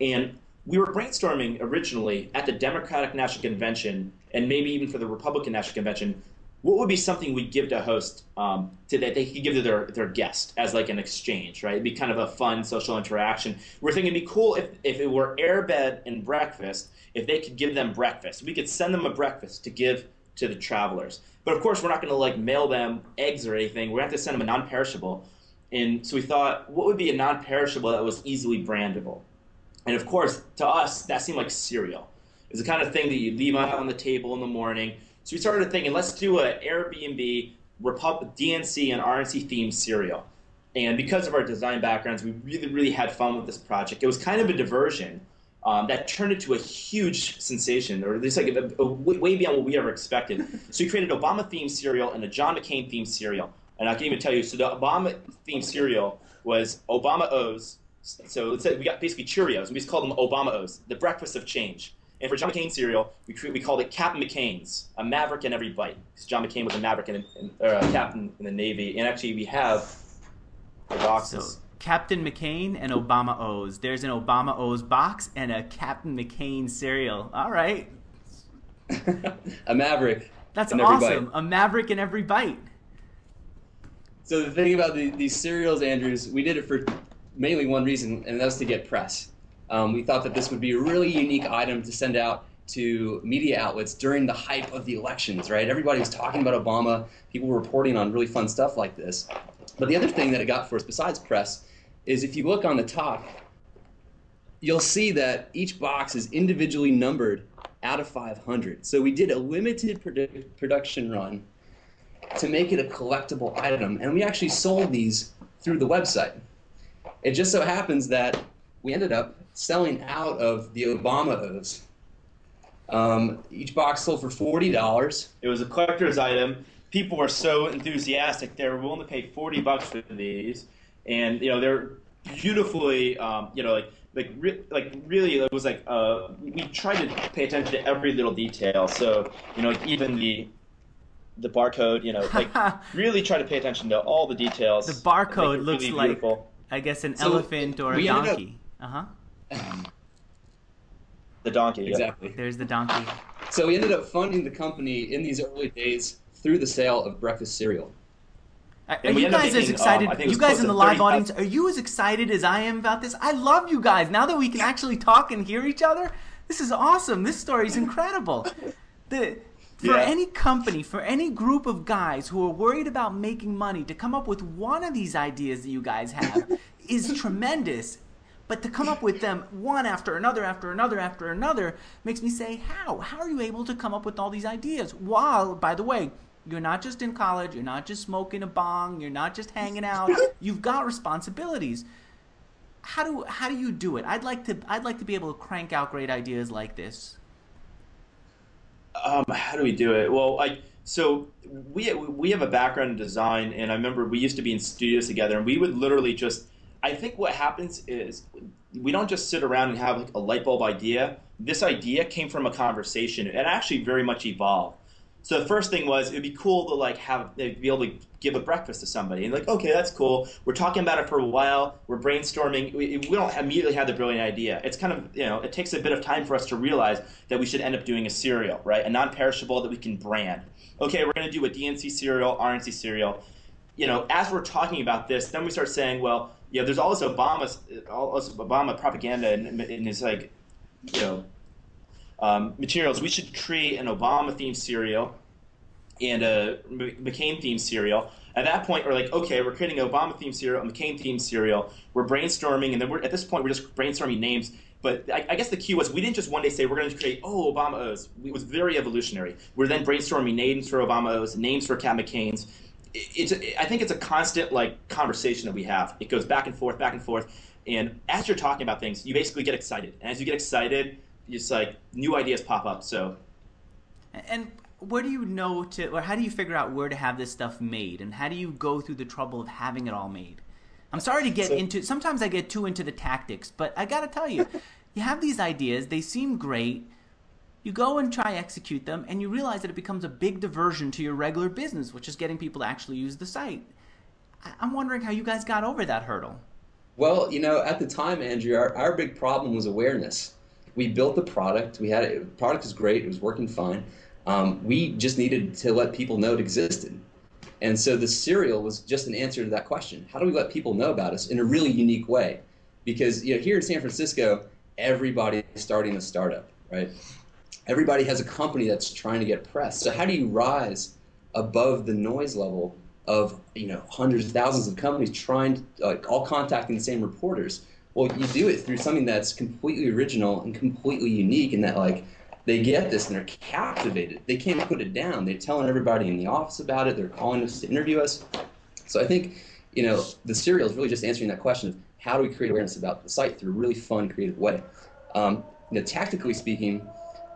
And we were brainstorming originally at the Democratic National Convention and maybe even for the Republican National Convention, what would be something we'd give to a host um, to that they could give to their, their guest as like an exchange, right? It'd be kind of a fun social interaction. We're thinking it'd be cool if, if it were airbed and breakfast, if they could give them breakfast. We could send them a breakfast to give to the travelers. But of course, we're not going to like mail them eggs or anything. We're going to have to send them a non-perishable. And so we thought, what would be a non-perishable that was easily brandable? And of course, to us, that seemed like cereal. It's the kind of thing that you leave out on the table in the morning. So we started thinking, let's do an Airbnb Republic, DNC and RNC themed cereal. And because of our design backgrounds, we really, really had fun with this project. It was kind of a diversion um, that turned into a huge sensation, or at least like a, a, way beyond what we ever expected. so we created Obama themed cereal and a John McCain themed cereal. And I can even tell you, so the Obama themed cereal was Obama O's. So let's say we got basically Cheerios, and we just called them Obama O's, the breakfast of change. And for John McCain cereal, we, we called it Captain McCain's, a maverick in every bite. Because John McCain was a maverick in, in, a captain in the Navy. And actually, we have the boxes. So Captain McCain and Obama O's. There's an Obama O's box and a Captain McCain cereal. All right. a maverick. That's awesome. A maverick in every bite. So the thing about the, these cereals, Andrews, we did it for mainly one reason, and that was to get press. Um, we thought that this would be a really unique item to send out to media outlets during the hype of the elections, right? Everybody was talking about Obama. People were reporting on really fun stuff like this. But the other thing that it got for us, besides press, is if you look on the top, you'll see that each box is individually numbered out of 500. So we did a limited produ- production run to make it a collectible item, and we actually sold these through the website. It just so happens that we ended up selling out of the Obama O's. Um, each box sold for forty dollars. It was a collector's item. People were so enthusiastic; they were willing to pay forty bucks for these and you know they're beautifully, um, you know, like like re- like really it was like uh, we tried to pay attention to every little detail. So you know, like even the the barcode, you know, like really try to pay attention to all the details. The barcode looks really like beautiful. I guess an so elephant or a donkey. Uh huh. The donkey. Exactly. Yeah. There's the donkey. So we ended up funding the company in these early days through the sale of breakfast cereal. Are you guys as excited? Um, you guys in the live audience, are you as excited as I am about this? I love you guys. Now that we can actually talk and hear each other, this is awesome. This story is incredible. The for yeah. any company, for any group of guys who are worried about making money, to come up with one of these ideas that you guys have is tremendous. But to come up with them one after another, after another, after another, makes me say, how? How are you able to come up with all these ideas? While, by the way, you're not just in college. You're not just smoking a bong. You're not just hanging out. You've got responsibilities. How do how do you do it? I'd like to I'd like to be able to crank out great ideas like this. Um, how do we do it? Well, I so we we have a background in design, and I remember we used to be in studios together, and we would literally just. I think what happens is we don't just sit around and have like a light bulb idea. This idea came from a conversation. It actually very much evolved. So the first thing was it'd be cool to like have eh, be able to give a breakfast to somebody and like okay that's cool. We're talking about it for a while. We're brainstorming. We, we don't immediately have the brilliant idea. It's kind of you know it takes a bit of time for us to realize that we should end up doing a cereal right, a non-perishable that we can brand. Okay, we're going to do a DNC cereal, RNC cereal. You know, as we're talking about this, then we start saying, well, yeah, there's also Obama, also Obama propaganda in, in his like, you know, um, materials. We should create an Obama themed cereal and a McCain themed cereal. At that point, we're like, okay, we're creating an Obama themed cereal, a McCain themed cereal. We're brainstorming, and then we're at this point we're just brainstorming names. But I, I guess the key was we didn't just one day say we're going to create oh Obama O's. It was very evolutionary. We're then brainstorming names for Obama O's, names for Cap'n McCain's. It's I think it's a constant like conversation that we have. It goes back and forth, back and forth. And as you're talking about things, you basically get excited. And as you get excited, it's like new ideas pop up. So, and where do you know to, or how do you figure out where to have this stuff made, and how do you go through the trouble of having it all made? I'm sorry to get so, into. Sometimes I get too into the tactics, but I got to tell you, you have these ideas. They seem great. You go and try execute them, and you realize that it becomes a big diversion to your regular business, which is getting people to actually use the site. I'm wondering how you guys got over that hurdle. Well, you know, at the time, Andrew, our, our big problem was awareness. We built the product. We had it. The product was great. It was working fine. Um, we just needed to let people know it existed. And so the cereal was just an answer to that question. How do we let people know about us in a really unique way? Because you know, here in San Francisco, everybody is starting a startup, right? Everybody has a company that's trying to get press. So how do you rise above the noise level of you know hundreds of thousands of companies trying to, like all contacting the same reporters? Well, you do it through something that's completely original and completely unique, and that like they get this and they're captivated. They can't put it down. They're telling everybody in the office about it. They're calling us to interview us. So I think, you know, the cereal is really just answering that question of how do we create awareness about the site through a really fun, creative way. Um, you know, tactically speaking,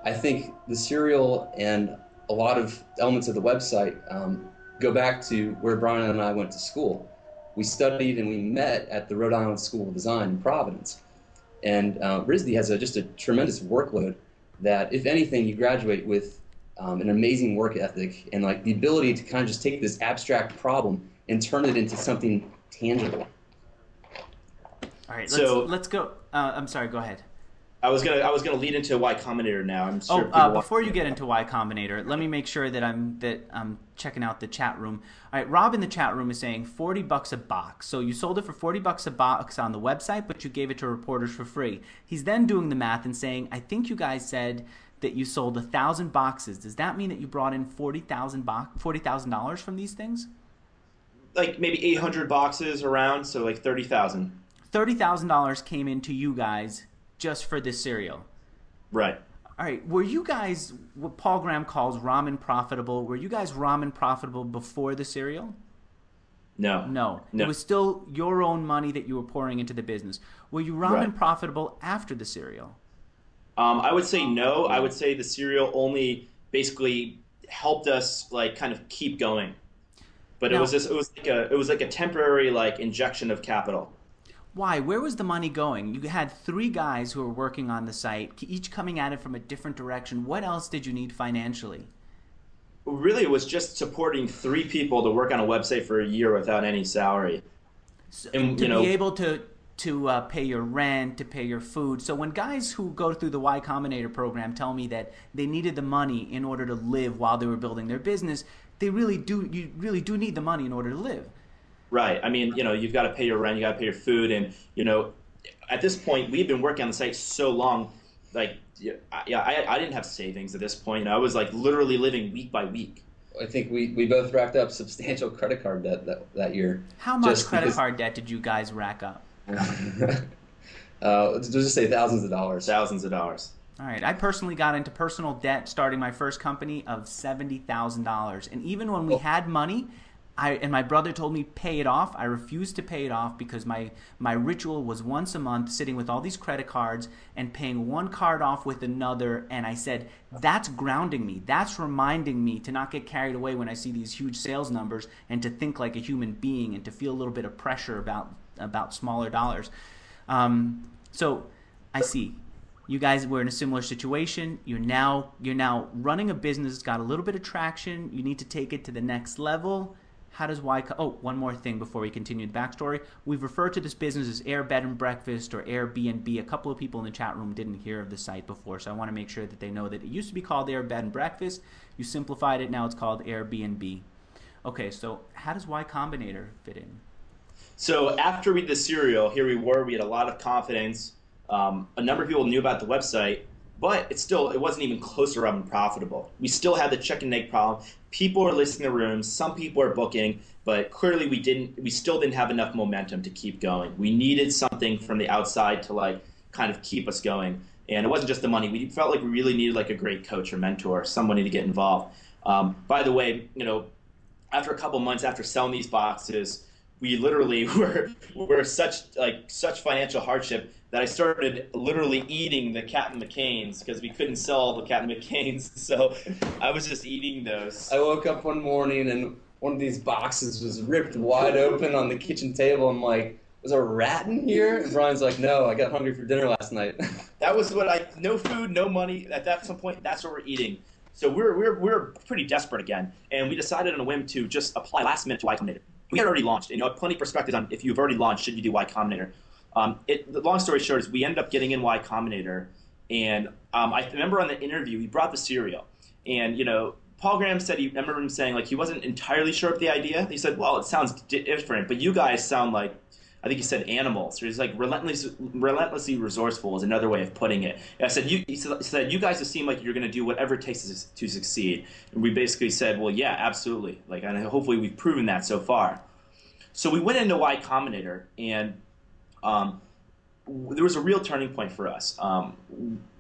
I think the cereal and a lot of elements of the website um, go back to where Brian and I went to school. We studied and we met at the Rhode Island School of Design in Providence. And uh, RISD has a, just a tremendous workload that if anything, you graduate with um, an amazing work ethic and like the ability to kind of just take this abstract problem and turn it into something tangible. All right, so let's, let's go. Uh, I'm sorry. Go ahead. I was gonna I was gonna lead into Y Combinator now. I'm sure. Oh, uh, before you get into Y Combinator, let me make sure that I'm that I'm checking out the chat room. All right, Rob in the chat room is saying forty bucks a box. So you sold it for forty bucks a box on the website, but you gave it to reporters for free. He's then doing the math and saying, I think you guys said that you sold a thousand boxes. Does that mean that you brought in forty thousand bo- forty thousand dollars from these things? Like maybe eight hundred boxes around, so like thirty thousand. Thirty thousand dollars came into you guys just for this cereal. Right. All right. Were you guys what Paul Graham calls ramen profitable? Were you guys ramen profitable before the cereal? No. No. no. It was still your own money that you were pouring into the business. Were you ramen right. profitable after the cereal? Um, I would say no. I would say the cereal only basically helped us like kind of keep going. But now, it was just it was like a it was like a temporary like injection of capital. Why? Where was the money going? You had three guys who were working on the site, each coming at it from a different direction. What else did you need financially? Really, it was just supporting three people to work on a website for a year without any salary. So, and, to you know, be able to to uh, pay your rent, to pay your food. So when guys who go through the Y Combinator program tell me that they needed the money in order to live while they were building their business, they really do. You really do need the money in order to live. Right. I mean, you know, you've got to pay your rent, you got to pay your food, and you know, at this point, we've been working on the site so long. Like, yeah, I, I didn't have savings at this point. I was like literally living week by week. I think we, we both racked up substantial credit card debt that, that year. How much credit because... card debt did you guys rack up? uh, let's just say thousands of dollars. Thousands of dollars. All right. I personally got into personal debt starting my first company of $70,000. And even when we oh. had money, I and my brother told me pay it off. I refused to pay it off because my my ritual was once a month sitting with all these credit cards and paying one card off with another and I said that's grounding me. That's reminding me to not get carried away when I see these huge sales numbers and to think like a human being and to feel a little bit of pressure about about smaller dollars. Um, so I see you guys were in a similar situation you're now you're now running a business that's got a little bit of traction you need to take it to the next level how does Y? Oh, one more thing before we continue the backstory. We've referred to this business as Air Bed and Breakfast or Airbnb. A couple of people in the chat room didn't hear of the site before, so I want to make sure that they know that it used to be called Air Bed and Breakfast. You simplified it, now it's called Airbnb. Okay, so how does Y Combinator fit in? So after we did the cereal, here we were. We had a lot of confidence. Um, a number of people knew about the website, but it still it wasn't even close to running profitable. We still had the chicken egg problem. People are listing the rooms. Some people are booking, but clearly we didn't. We still didn't have enough momentum to keep going. We needed something from the outside to like kind of keep us going. And it wasn't just the money. We felt like we really needed like a great coach or mentor, somebody to get involved. Um, by the way, you know, after a couple months after selling these boxes, we literally were were such like such financial hardship that I started literally eating the Captain McCain's because we couldn't sell the Captain McCain's. So I was just eating those. I woke up one morning and one of these boxes was ripped wide open on the kitchen table. I'm like, was a rat in here? And Brian's like, no, I got hungry for dinner last night. that was what I no food, no money. At that some point, that's what we're eating. So we're we're we're pretty desperate again, and we decided on a whim to just apply last minute to Y Combinator. We had already launched, you know, plenty of perspectives on if you've already launched, should you do Y Combinator? Um, it, the long story short is we ended up getting in Y Combinator, and um, I remember on the interview he brought the cereal, and you know Paul Graham said he I remember him saying like he wasn't entirely sure of the idea. He said, "Well, it sounds different, but you guys sound like I think he said animals. He's like relentlessly, relentlessly resourceful is another way of putting it. And I said, you, he said, you guys seem like you're going to do whatever it takes to, to succeed. And we basically said, well, yeah, absolutely. Like, and hopefully we've proven that so far. So we went into Y Combinator, and um, there was a real turning point for us. Um,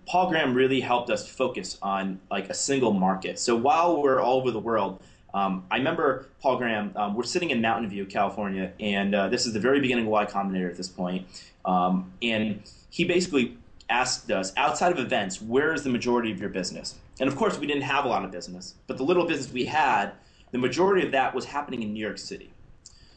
Paul Graham really helped us focus on like a single market. So while we're all over the world, um, I remember Paul Graham. Um, we're sitting in Mountain View, California, and uh, this is the very beginning of Y Combinator at this point. Um, and he basically asked us, outside of events, where is the majority of your business? And of course, we didn't have a lot of business, but the little business we had, the majority of that was happening in New York City.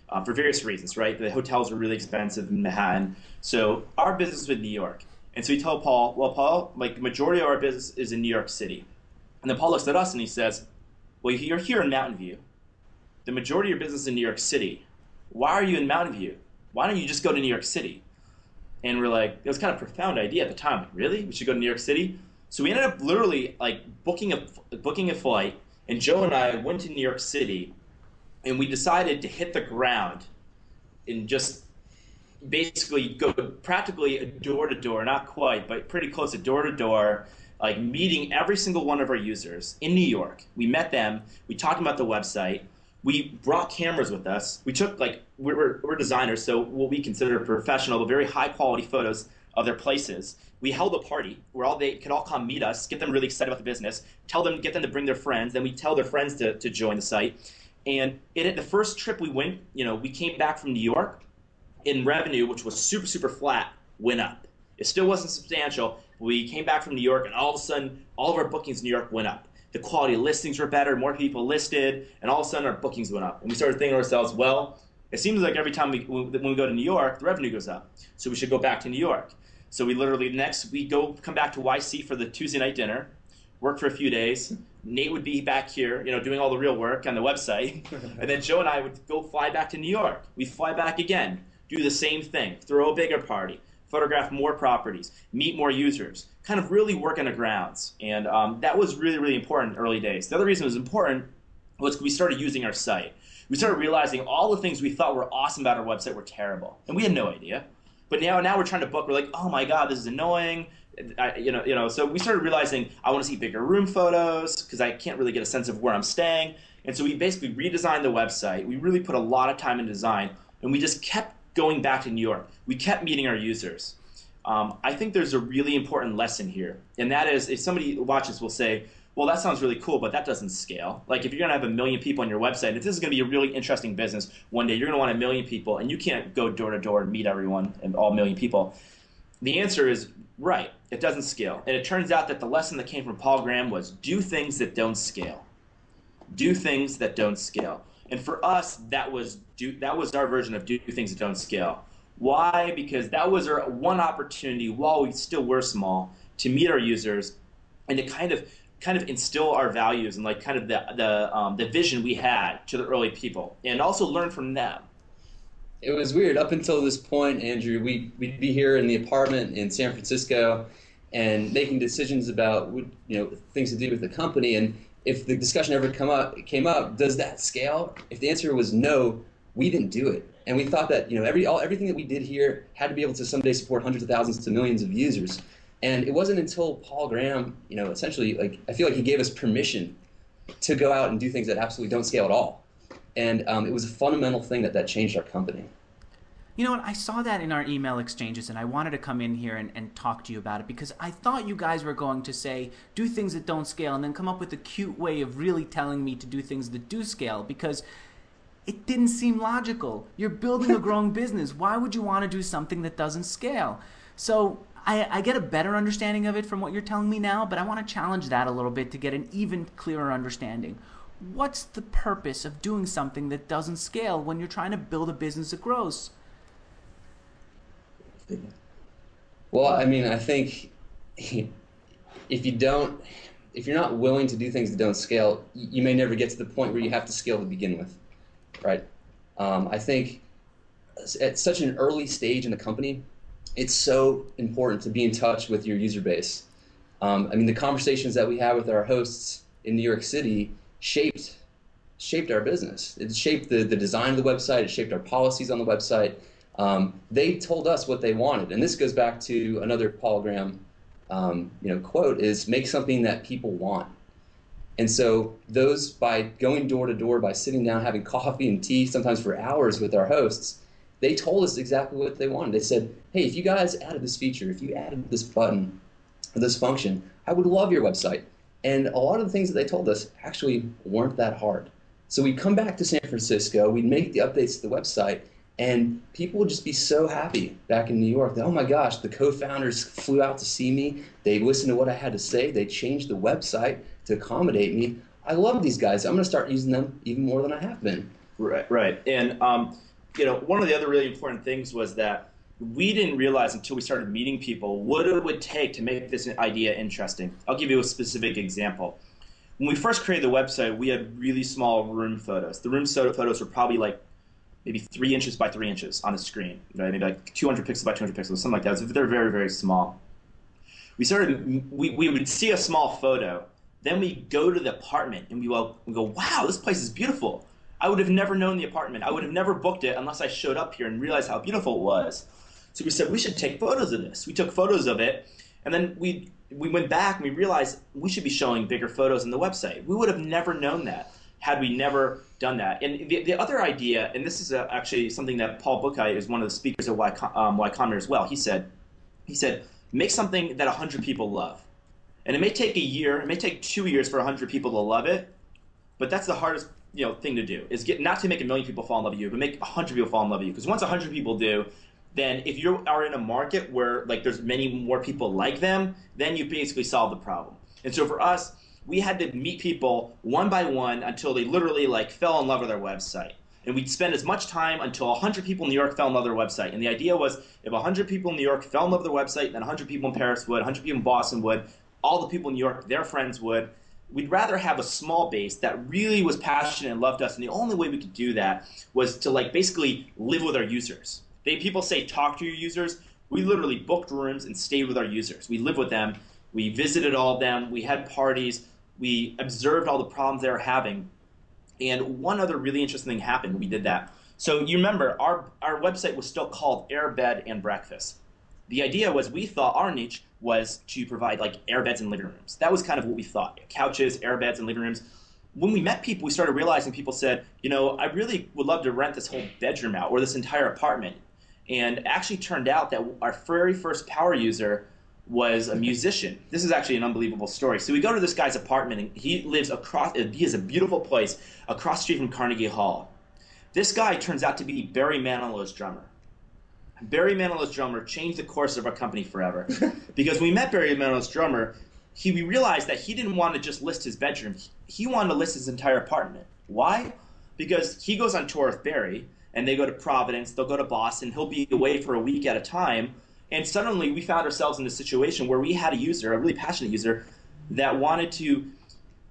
Uh, for various reasons, right? The hotels were really expensive in Manhattan. So our business was in New York. And so he told Paul, well, Paul, like the majority of our business is in New York City. And then Paul looks at us and he says, well, you're here in Mountain View. The majority of your business is in New York City. Why are you in Mountain View? Why don't you just go to New York City? And we're like, it was kind of a profound idea at the time. Like, really? We should go to New York City? So we ended up literally like booking a booking a flight, and Joe and I went to New York City, and we decided to hit the ground, and just basically go practically door to door, not quite, but pretty close to door to door like meeting every single one of our users in New York. We met them. We talked about the website. We brought cameras with us. We took like we're, we're, designers, so what we consider professional but very high quality photos of their places. We held a party where all they could all come meet us, get them really excited about the business, tell them, get them to bring their friends. Then we tell their friends to, to join the site. And it, the first trip we went, you know, we came back from New York, in revenue, which was super super flat, went up. It still wasn't substantial, we came back from New York, and all of a sudden, all of our bookings in New York went up. The quality of listings were better, more people listed, and all of a sudden our bookings went up. And we started thinking to ourselves, well, it seems like every time we when we go to New York, the revenue goes up. So we should go back to New York. So we literally next we go come back to YC for the Tuesday night dinner, work for a few days. Nate would be back here, you know, doing all the real work on the website, and then Joe and I would go fly back to New York. We fly back again, do the same thing, throw a bigger party, photograph more properties, meet more users, kind of really work on the grounds. And um, that was really, really important in early days. The other reason it was important was we started using our site. We started realizing all the things we thought were awesome about our website were terrible, and we had no idea. But now, now we're trying to book. We're like, oh my god, this is annoying. I, you know, you know. So we started realizing I want to see bigger room photos because I can't really get a sense of where I'm staying. And so we basically redesigned the website. We really put a lot of time in design, and we just kept going back to New York. We kept meeting our users. Um, I think there's a really important lesson here, and that is if somebody watches will say, well, that sounds really cool, but that doesn't scale. Like if you're going to have a million people on your website, if this is going to be a really interesting business one day, you're going to want a million people, and you can't go door to door and meet everyone and all million people. The answer is right. It doesn't scale, and it turns out that the lesson that came from Paul Graham was do things that don't scale. Do things that don't scale. And for us, that was do, that was our version of do things that don't scale. Why? Because that was our one opportunity while we still were small to meet our users and to kind of kind of instill our values and like kind of the the um, the vision we had to the early people and also learn from them. It was weird up until this point, Andrew. We we'd be here in the apartment in San Francisco and making decisions about you know things to do with the company and if the discussion ever come up came up, does that scale? If the answer was no, we didn't do it. And we thought that you know every all, everything that we did here had to be able to someday support hundreds of thousands to millions of users. And it wasn't until Paul Graham, you know, essentially like I feel like he gave us permission to go out and do things that absolutely don't scale at all. And um, it was a fundamental thing that that changed our company. You know what? I saw that in our email exchanges, and I wanted to come in here and, and talk to you about it because I thought you guys were going to say, do things that don't scale, and then come up with a cute way of really telling me to do things that do scale because it didn't seem logical. You're building a growing business. Why would you want to do something that doesn't scale? So I, I, get a better understanding of it from what you're telling me now, but I want to challenge that a little bit to get an even clearer understanding. What's the purpose of doing something that doesn't scale when you're trying to build a business that grows? Well, I mean, I think if you don't, if you're not willing to do things that don't scale, you may never get to the point where you have to scale to begin with, right? Um, I think at such an early stage in the company, it's so important to be in touch with your user base. Um, I mean, the conversations that we have with our hosts in New York City shaped shaped our business. It shaped the, the design of the website. It shaped our policies on the website. Um, they told us what they wanted, and this goes back to another Paul Graham, um, you know, quote: "Is make something that people want." And so those by going door to door, by sitting down, having coffee and tea, sometimes for hours with our hosts, they told us exactly what they wanted. They said, "Hey, if you guys added this feature, if you added this button, this function, I would love your website." And a lot of the things that they told us actually weren't that hard. So we'd come back to San Francisco, we'd make the updates to the website, and people would just be so happy back in New York that, oh my gosh, the co founders flew out to see me. They listened to what I had to say. They changed the website to accommodate me. I love these guys. I'm going to start using them even more than I have been. Right, right. And, um, you know, one of the other really important things was that we didn't realize until we started meeting people what it would take to make this idea interesting. I'll give you a specific example. When we first created the website, we had really small room photos. The room photos were probably like maybe three inches by three inches on the screen, right? maybe like 200 pixels by 200 pixels, something like that. So they're very, very small. We started, we, we would see a small photo, then we go to the apartment and we, go, we go, wow, this place is beautiful. I would have never known the apartment. I would have never booked it unless I showed up here and realized how beautiful it was. So we said, we should take photos of this. We took photos of it, and then we, we went back and we realized we should be showing bigger photos on the website. We would have never known that had we never done that. And the, the other idea, and this is a, actually something that Paul Buchheit is one of the speakers of Y, um, y Combinator as well. He said, he said, make something that 100 people love. And it may take a year, it may take two years for 100 people to love it, but that's the hardest you know thing to do is get not to make a million people fall in love with you, but make 100 people fall in love with you. Because once 100 people do, then if you are in a market where like there's many more people like them, then you basically solve the problem. And so for us, we had to meet people one by one until they literally like fell in love with our website. And we'd spend as much time until 100 people in New York fell in love with their website. And the idea was if 100 people in New York fell in love with their website, then 100 people in Paris would, 100 people in Boston would, all the people in New York, their friends would. We'd rather have a small base that really was passionate and loved us. And the only way we could do that was to like basically live with our users. They, people say talk to your users. We literally booked rooms and stayed with our users. We lived with them. We visited all of them. We had parties we observed all the problems they were having. And one other really interesting thing happened we did that. So you remember, our, our website was still called Air Bed and Breakfast. The idea was we thought our niche was to provide like air beds and living rooms. That was kind of what we thought. Couches, air beds, and living rooms. When we met people, we started realizing people said, you know, I really would love to rent this whole bedroom out or this entire apartment. And actually turned out that our very first power user was a musician. This is actually an unbelievable story. So we go to this guy's apartment, and he lives across. He has a beautiful place across the street from Carnegie Hall. This guy turns out to be Barry Manilow's drummer. Barry Manilow's drummer changed the course of our company forever, because we met Barry Manilow's drummer, he we realized that he didn't want to just list his bedroom. He wanted to list his entire apartment. Why? Because he goes on tour with Barry, and they go to Providence, they'll go to Boston. He'll be away for a week at a time and suddenly we found ourselves in a situation where we had a user, a really passionate user, that wanted to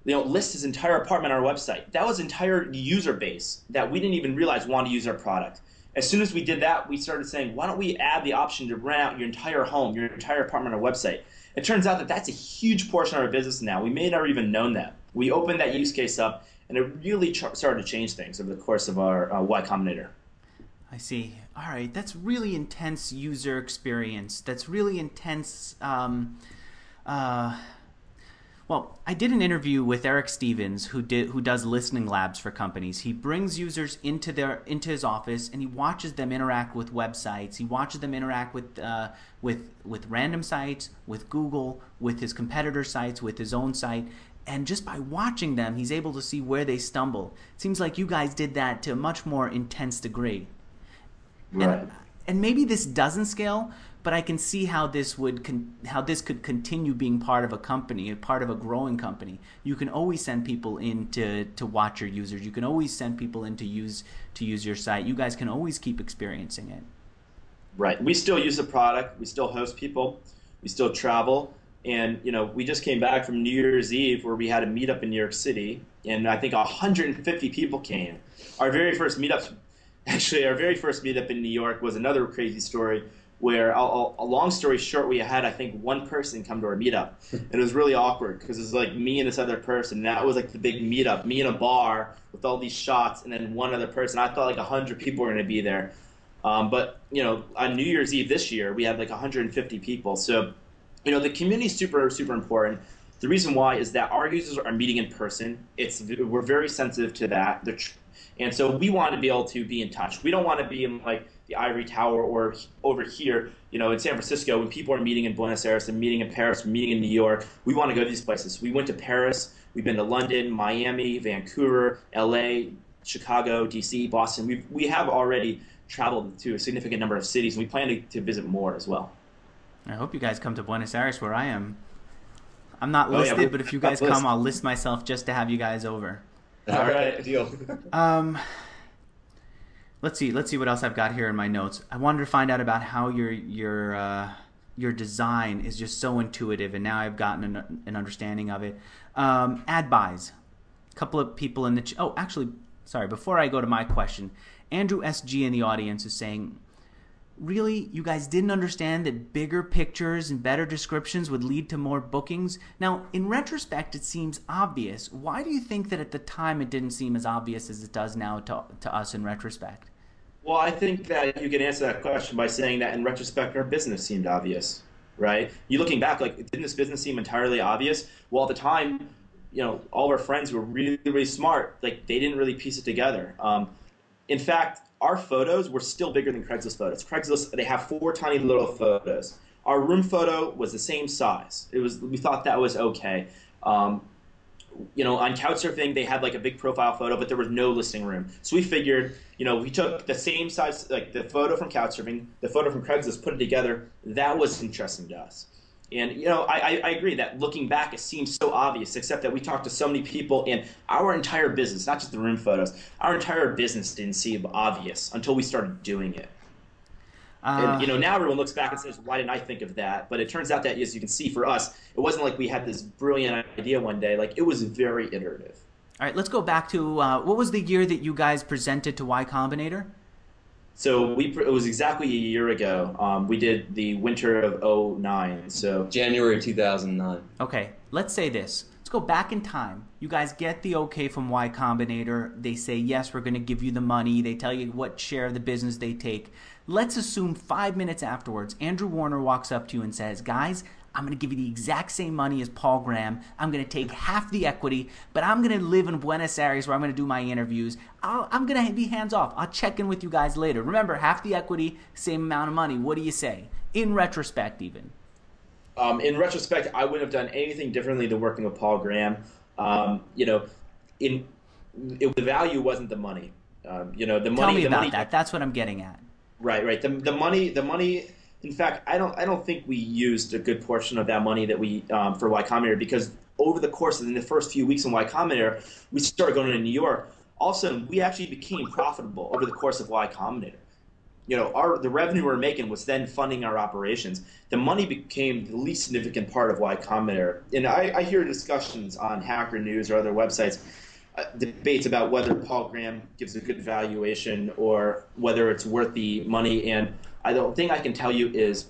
you know, list his entire apartment on our website. That was entire user base that we didn't even realize wanted to use our product. As soon as we did that, we started saying, why don't we add the option to rent out your entire home, your entire apartment on our website? It turns out that that's a huge portion of our business now. We may have even known that. We opened that use case up, and it really started to change things over the course of our uh, Y Combinator. I see. All right, that's really intense user experience. That's really intense. Um, uh, well, I did an interview with Eric Stevens, who did who does listening labs for companies. He brings users into their into his office and he watches them interact with websites. He watches them interact with uh, with with random sites, with Google, with his competitor sites, with his own site. And just by watching them, he's able to see where they stumble. It seems like you guys did that to a much more intense degree. Right. And, and maybe this doesn't scale, but I can see how this would con- how this could continue being part of a company, a part of a growing company. You can always send people in to, to watch your users. You can always send people in to use to use your site. You guys can always keep experiencing it. Right. We still use the product. We still host people. We still travel. And you know, we just came back from New Year's Eve where we had a meetup in New York City, and I think 150 people came. Our very first meetup, actually, our very first meetup in New York was another crazy story where a, a, long story short, we had I think one person come to our meetup, and it was really awkward because it was like me and this other person. And that was like the big meetup, me in a bar with all these shots, and then one other person. I thought like hundred people were going to be there, um, but you know, on New Year's Eve this year, we had like 150 people. So, you know, the community is super super important. The reason why is that our users are meeting in person. It's we're very sensitive to that. And so we want to be able to be in touch. We don't want to be in like the ivory tower or over here, you know, in San Francisco, when people are meeting in Buenos Aires and meeting in Paris, meeting in New York, we want to go to these places. We went to Paris, we've been to London, Miami, Vancouver, LA, Chicago, DC, Boston. we we have already traveled to a significant number of cities, and we plan to, to visit more as well. I hope you guys come to Buenos Aires where I am. I'm not listed, oh, yeah, but if you guys come, I'll list myself just to have you guys over. All right, deal. um, let's see. Let's see what else I've got here in my notes. I wanted to find out about how your your uh, your design is just so intuitive, and now I've gotten an, an understanding of it. Um, ad buys. A couple of people in the ch- oh, actually, sorry. Before I go to my question, Andrew SG in the audience is saying really you guys didn't understand that bigger pictures and better descriptions would lead to more bookings? Now in retrospect it seems obvious. Why do you think that at the time it didn't seem as obvious as it does now to, to us in retrospect? Well i think that you can answer that question by saying that in retrospect our business seemed obvious right? You looking back like didn't this business seem entirely obvious? Well at the time you know all of our friends were really really smart. Like they didn't really piece it together. Um, in fact our photos were still bigger than Craigslist photos. Craigslist, they have four tiny little photos. Our room photo was the same size. It was we thought that was okay. Um, you know, on Couchsurfing, they had like a big profile photo, but there was no listing room. So we figured, you know, we took the same size, like the photo from Couchsurfing, the photo from Craigslist, put it together. That was interesting to us. And you know, I, I agree that looking back, it seems so obvious. Except that we talked to so many people, and our entire business, not just the room photos, our entire business didn't seem obvious until we started doing it. Uh, and you know, now everyone looks back and says, "Why didn't I think of that?" But it turns out that, as you can see, for us, it wasn't like we had this brilliant idea one day. Like it was very iterative. All right, let's go back to uh, what was the year that you guys presented to Y Combinator? So we it was exactly a year ago. Um, we did the winter of 09. So January 2009. Okay, let's say this. Let's go back in time. You guys get the okay from Y Combinator. They say yes, we're going to give you the money. They tell you what share of the business they take. Let's assume five minutes afterwards, Andrew Warner walks up to you and says, "Guys, I'm going to give you the exact same money as Paul Graham. I'm going to take half the equity, but I'm going to live in Buenos Aires where I'm going to do my interviews. i am going to be hands off. I'll check in with you guys later. Remember, half the equity, same amount of money. What do you say? In retrospect, even. Um, in retrospect, I wouldn't have done anything differently than working with Paul Graham. Um, you know, in it, the value wasn't the money. Um, you know, the money. Tell me about money, that. That's what I'm getting at. Right, right. The, the money, the money in fact, I don't I don't think we used a good portion of that money that we um, for Y Combinator because over the course of the first few weeks in Y Combinator, we started going to New York. All of a sudden, we actually became profitable over the course of Y Combinator. You know, our the revenue we are making was then funding our operations. The money became the least significant part of Y Combinator. And I, I hear discussions on Hacker News or other websites uh, debates about whether Paul Graham gives a good valuation or whether it's worth the money. And I, the thing I can tell you is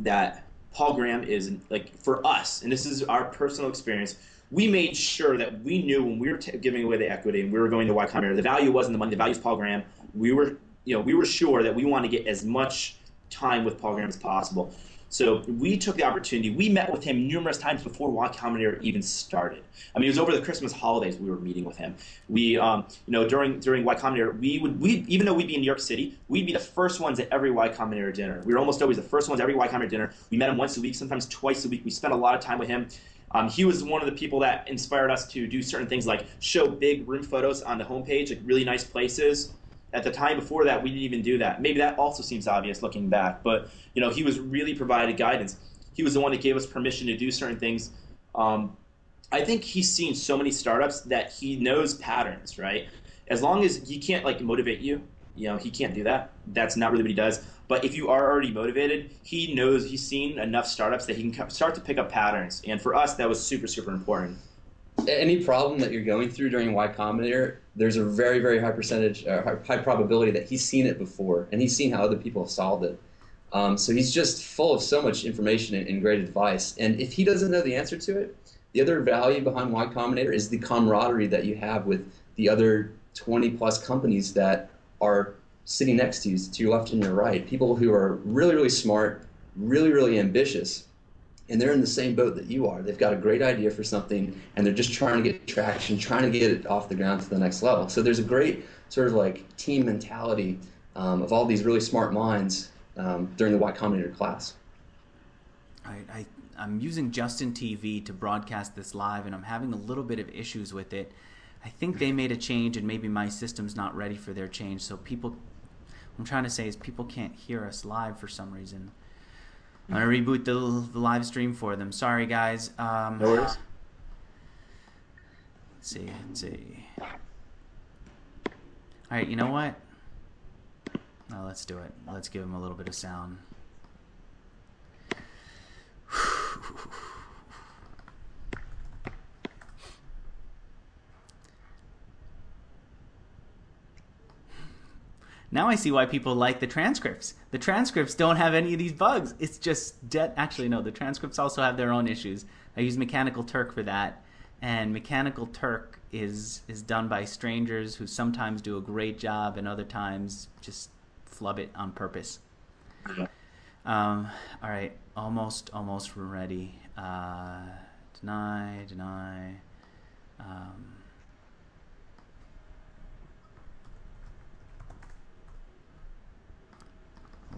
that Paul Graham is like for us, and this is our personal experience. we made sure that we knew when we were t- giving away the equity and we were going to Y Combinator, the value wasn't the money, the value is Paul Graham. We were, you know, we were sure that we want to get as much time with Paul Graham as possible. So we took the opportunity. We met with him numerous times before Y Combinator even started. I mean, it was over the Christmas holidays we were meeting with him. We, um, you know, during during Y Combinator, we would we even though we'd be in New York City, we'd be the first ones at every Y Combinator dinner. We were almost always the first ones at every Y Combinator dinner. We met him once a week, sometimes twice a week. We spent a lot of time with him. Um, he was one of the people that inspired us to do certain things like show big room photos on the homepage, like really nice places at the time before that we didn't even do that. Maybe that also seems obvious looking back but you know he was really provided guidance. He was the one that gave us permission to do certain things. Um, i think he's seen so many startups that he knows patterns right? As long as he can't like motivate you you know he can't do that. That's not really what he does. But if you are already motivated he knows he's seen enough startups that he can start to pick up patterns. And for us that was super super important any problem that you're going through during Y Combinator, there's a very, very high percentage, uh, high probability that he's seen it before and he's seen how other people have solved it. Um, so he's just full of so much information and, and, great advice. And if he doesn't know the answer to it, the other value behind Y Combinator is the camaraderie that you have with the other 20 plus companies that are sitting next to you, to your left and your right. People who are really, really smart, really, really ambitious, and they're in the same boat that you are. They've got a great idea for something, and they're just trying to get traction, trying to get it off the ground to the next level. So there's a great sort of like team mentality um, of all these really smart minds um, during the Y Combinator class. I, I, I'm using Justin TV to broadcast this live, and I'm having a little bit of issues with it. I think they made a change, and maybe my system's not ready for their change. So people, I'm trying to say is people can't hear us live for some reason. I'm gonna reboot the, the live stream for them. Sorry, guys. Um, no worries. Let's see. Let's see. All right. You know what? No, let's do it. Let's give them a little bit of sound. Now I see why people like the transcripts. The transcripts don't have any of these bugs. It's just dead. Actually, no, the transcripts also have their own issues. I use Mechanical Turk for that, and Mechanical Turk is is done by strangers who sometimes do a great job and other times just flub it on purpose. Um, all right, almost, almost ready. Uh, deny, deny. Um,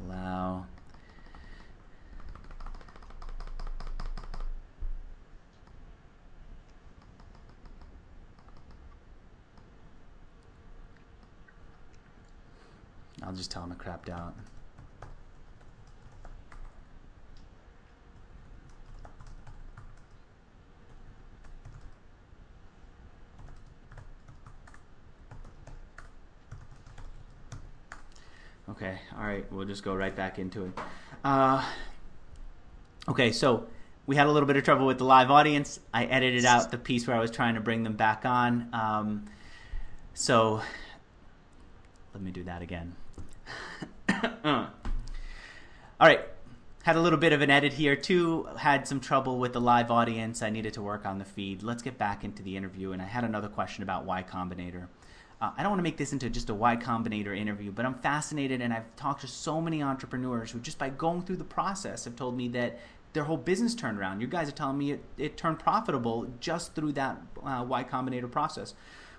allow I'll just tell him it crapped out. Okay, all right, we'll just go right back into it. Uh, okay, so we had a little bit of trouble with the live audience. I edited out the piece where I was trying to bring them back on. Um, so let me do that again. all right, had a little bit of an edit here too. Had some trouble with the live audience. I needed to work on the feed. Let's get back into the interview. And I had another question about Y Combinator. Uh, I don't want to make this into just a Y Combinator interview, but I'm fascinated and I've talked to so many entrepreneurs who, just by going through the process, have told me that their whole business turned around. You guys are telling me it, it turned profitable just through that uh, Y Combinator process.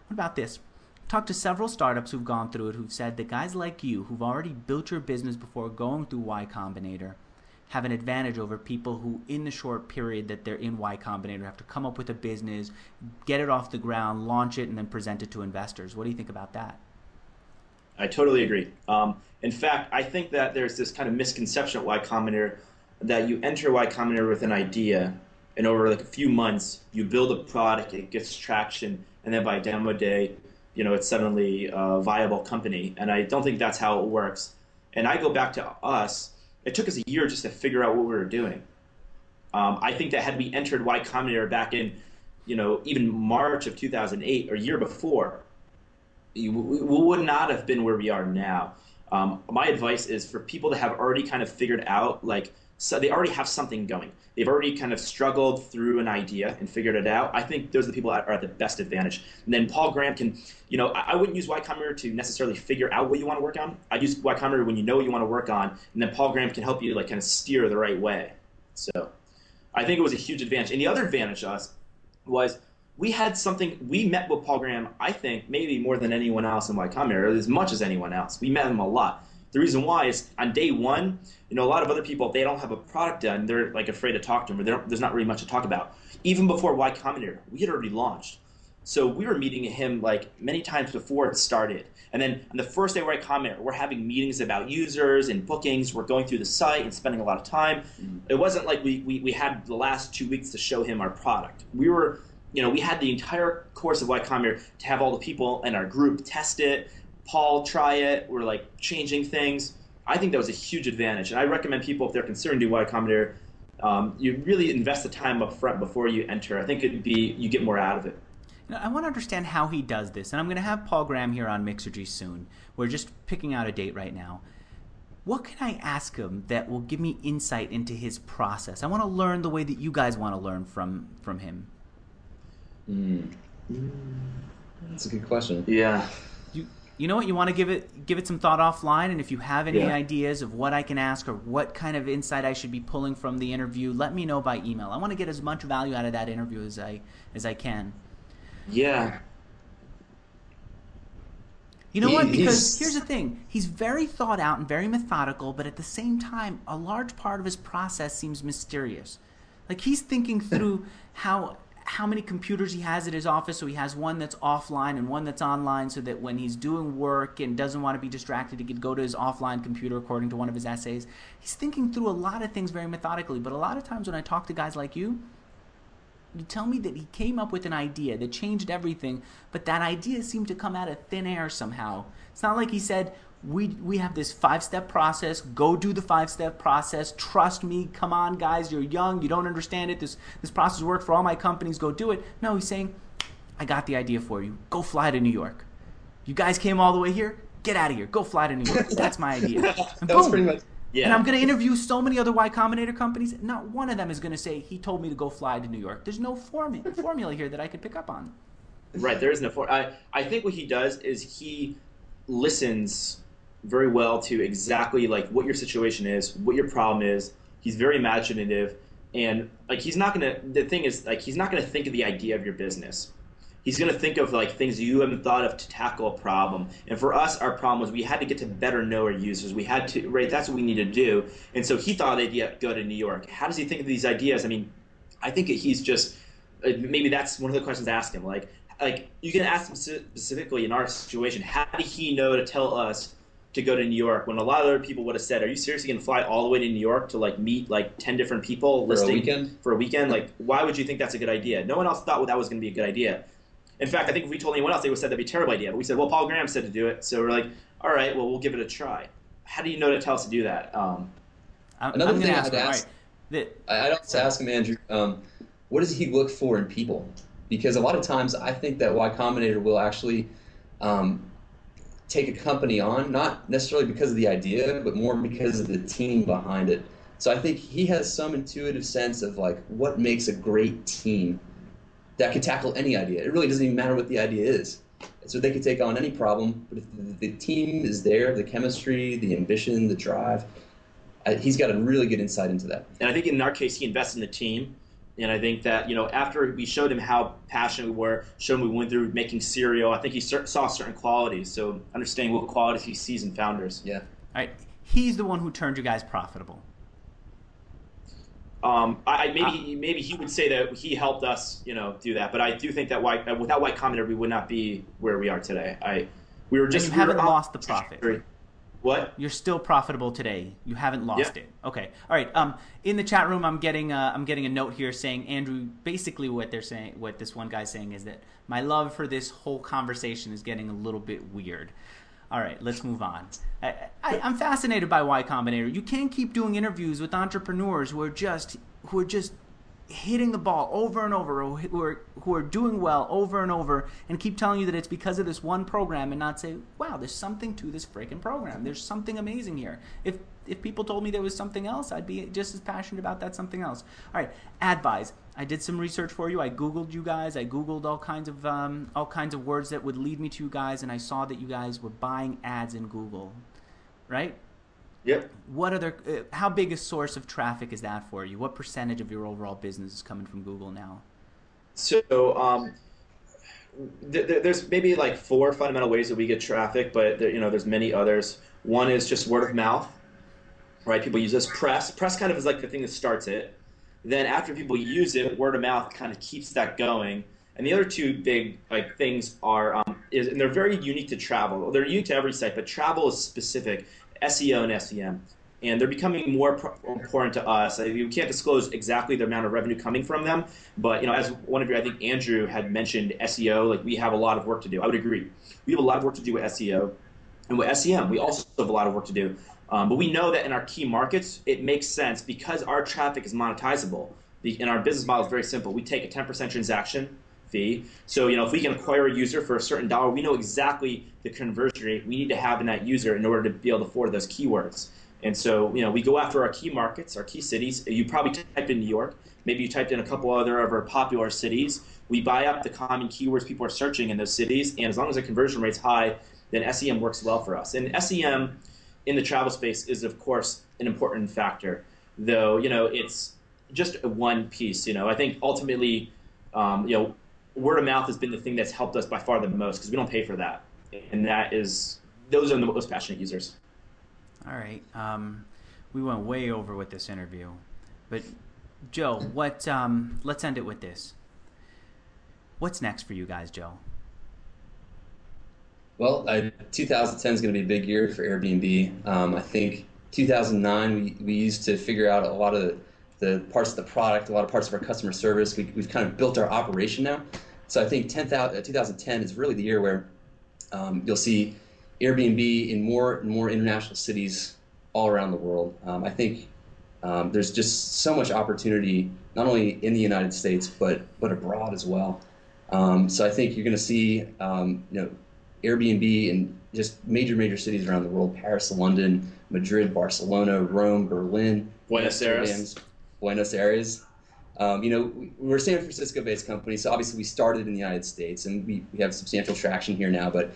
What about this? Talked to several startups who've gone through it who've said that guys like you, who've already built your business before going through Y Combinator, have an advantage over people who, in the short period that they're in Y Combinator, have to come up with a business, get it off the ground, launch it, and then present it to investors. What do you think about that? I totally agree. Um, in fact, I think that there's this kind of misconception at Y Combinator that you enter Y Combinator with an idea, and over like a few months, you build a product, it gets traction, and then by demo day, you know, it's suddenly a viable company. And I don't think that's how it works. And I go back to us it took us a year just to figure out what we were doing. Um, I think that had we entered Y Combinator back in, you know, even March of 2008 or year before, we would not have been where we are now. Um, my advice is for people that have already kind of figured out, like, so they already have something going. They've already kind of struggled through an idea and figured it out. I think those are the people that are at the best advantage. And then Paul Graham can, you know, I, I wouldn't use Y Combinator to necessarily figure out what you want to work on. I'd use Y Combinator when you know what you want to work on, and then Paul Graham can help you like kind of steer the right way. So I think it was a huge advantage. And the other advantage to us was we had something we met with Paul Graham, I think, maybe more than anyone else in Y Combinator, as much as anyone else. We met him a lot. The reason why is on day one, you know, a lot of other people, if they don't have a product done, they're like afraid to talk to them, or there's not really much to talk about. Even before Y Combinator, we had already launched. So we were meeting him like many times before it started. And then on the first day of Y Combinator, we're having meetings about users and bookings. We're going through the site and spending a lot of time. Mm-hmm. It wasn't like we, we, we had the last two weeks to show him our product. We were, you know, we had the entire course of Y Combinator to have all the people in our group test it, Paul try it. We're like changing things. I think that was a huge advantage, and I recommend people if they're considering doing Y Combinator, um, you really invest the time up front before you enter. I think it'd be you get more out of it. Now, I want to understand how he does this, and I'm going to have Paul Graham here on Mixergy soon. We're just picking out a date right now. What can I ask him that will give me insight into his process? I want to learn the way that you guys want to learn from from him. Mm. That's a good question. Yeah you know what you want to give it give it some thought offline and if you have any yeah. ideas of what i can ask or what kind of insight i should be pulling from the interview let me know by email. I want to get as much value out of that interview as i as i can. Yeah. You know he, what because here's the thing he's very thought out and very methodical but at the same time a large part of his process seems mysterious. Like he's thinking through how how many computers he has at his office. So he has one that's offline and one that's online, so that when he's doing work and doesn't want to be distracted, he could go to his offline computer, according to one of his essays. He's thinking through a lot of things very methodically. But a lot of times when I talk to guys like you, you tell me that he came up with an idea that changed everything, but that idea seemed to come out of thin air somehow. It's not like he said, we we have this five step process. Go do the five step process. Trust me. Come on, guys. You're young. You don't understand it. This this process worked for all my companies. Go do it. No, he's saying, I got the idea for you. Go fly to New York. You guys came all the way here. Get out of here. Go fly to New York. That's my idea. And that was pretty much. Yeah. And I'm going to interview so many other Y Combinator companies. Not one of them is going to say he told me to go fly to New York. There's no formula formula here that I could pick up on. Right. There is no formula. I I think what he does is he listens very well to exactly like what your situation is, what your problem is. He's very imaginative, and like he's not gonna. The thing is, like he's not gonna think of the idea of your business. He's gonna think of like things you haven't thought of to tackle a problem. And for us, our problem was we had to get to better know our users. We had to right. That's what we need to do. And so he thought they'd go to New York. How does he think of these ideas? I mean, I think he's just uh, maybe that's one of the questions ask him. Like, like you can ask him specifically in our situation. How did he know to tell us to go to New York when a lot of other people would have said, "Are you seriously going to fly all the way to New York to like meet like ten different people for listing a weekend? for a weekend? Like, why would you think that's a good idea? No one else thought well, that was going to be a good idea. In fact, I think if we told anyone else, they would have said that'd be a terrible idea. But we said, well, Paul Graham said to do it, so we're like, all right, well, we'll give it a try. How do you know to tell us to do that? Um, Another I'm thing I had to ask, right. I, don't ask him, Andrew. Um, what does he look for in people? Because a lot of times, I think that Y Combinator will actually um, take a company on, not necessarily because of the idea, but more because of the team behind it. So I think he has some intuitive sense of like what makes a great team that can tackle any idea. It really doesn't even matter what the idea is. So they can take on any problem, but if the, the team is there, the chemistry, the ambition, the drive, uh, he's got a really good insight into that. And I think in our case, he invests in the team and I think that you know after we showed him how passionate we were, showed him we went through making cereal, I think he saw certain qualities. So understanding what qualities he sees in founders. Yeah. All right. He's the one who turned you guys profitable. Um, I, maybe uh, maybe he would say that he helped us, you know, do that. But I do think that white, without Y Combinator, we would not be where we are today. I we were just and you haven't lost the profit. What? You're still profitable today. You haven't lost yeah. it. Okay. All right. Um, in the chat room, I'm getting a, I'm getting a note here saying Andrew. Basically, what they're saying, what this one guy's saying is that my love for this whole conversation is getting a little bit weird. All right, let's move on. I, I, I'm fascinated by Y Combinator. You can't keep doing interviews with entrepreneurs who are just who are just hitting the ball over and over, who are who are doing well over and over, and keep telling you that it's because of this one program, and not say, "Wow, there's something to this freaking program. There's something amazing here." If if people told me there was something else, I'd be just as passionate about that something else. All right, advise. I did some research for you. I googled you guys. I googled all kinds of um, all kinds of words that would lead me to you guys, and I saw that you guys were buying ads in Google, right? Yep. What other? Uh, how big a source of traffic is that for you? What percentage of your overall business is coming from Google now? So um, th- th- there's maybe like four fundamental ways that we get traffic, but there, you know there's many others. One is just word of mouth, right? People use this. Press. Press kind of is like the thing that starts it. Then after people use it, word of mouth kind of keeps that going. And the other two big like things are um, is and they're very unique to travel. They're unique to every site, but travel is specific. SEO and SEM. And they're becoming more important to us. We can't disclose exactly the amount of revenue coming from them, but you know, as one of you, I think Andrew had mentioned SEO. Like we have a lot of work to do. I would agree. We have a lot of work to do with SEO, and with SEM, we also have a lot of work to do. Um, but we know that in our key markets, it makes sense because our traffic is monetizable. and our business model is very simple. We take a 10% transaction fee. So, you know, if we can acquire a user for a certain dollar, we know exactly the conversion rate we need to have in that user in order to be able to afford those keywords. And so, you know, we go after our key markets, our key cities. You probably typed in New York. Maybe you typed in a couple other of our popular cities. We buy up the common keywords people are searching in those cities, and as long as the conversion rate's high, then SEM works well for us. And SEM in the travel space is, of course, an important factor, though, you know, it's just one piece. You know, I think ultimately, um, you know, word of mouth has been the thing that's helped us by far the most because we don't pay for that, and that is those are the most passionate users. All right, um, we went way over with this interview, but Joe, what? Um, let's end it with this. What's next for you guys, Joe? Well, 2010 is going to be a big year for Airbnb. Um, I think 2009 we, we used to figure out a lot of the parts of the product, a lot of parts of our customer service. We, have kind of built our operation now. So I think 10, 2010 is really the year where um, you'll see Airbnb in more and more international cities all around the world. Um, I think um, there's just so much opportunity, not only in the United States but but abroad as well. Um, so I think you're going to see um, you know Airbnb in just major major cities around the world: Paris, London, Madrid, Barcelona, Rome, Berlin, Buenos Aires, Buenos Aires. Um, you know, we're a San Francisco-based company, so obviously we started in the United States, and we, we have substantial traction here now. But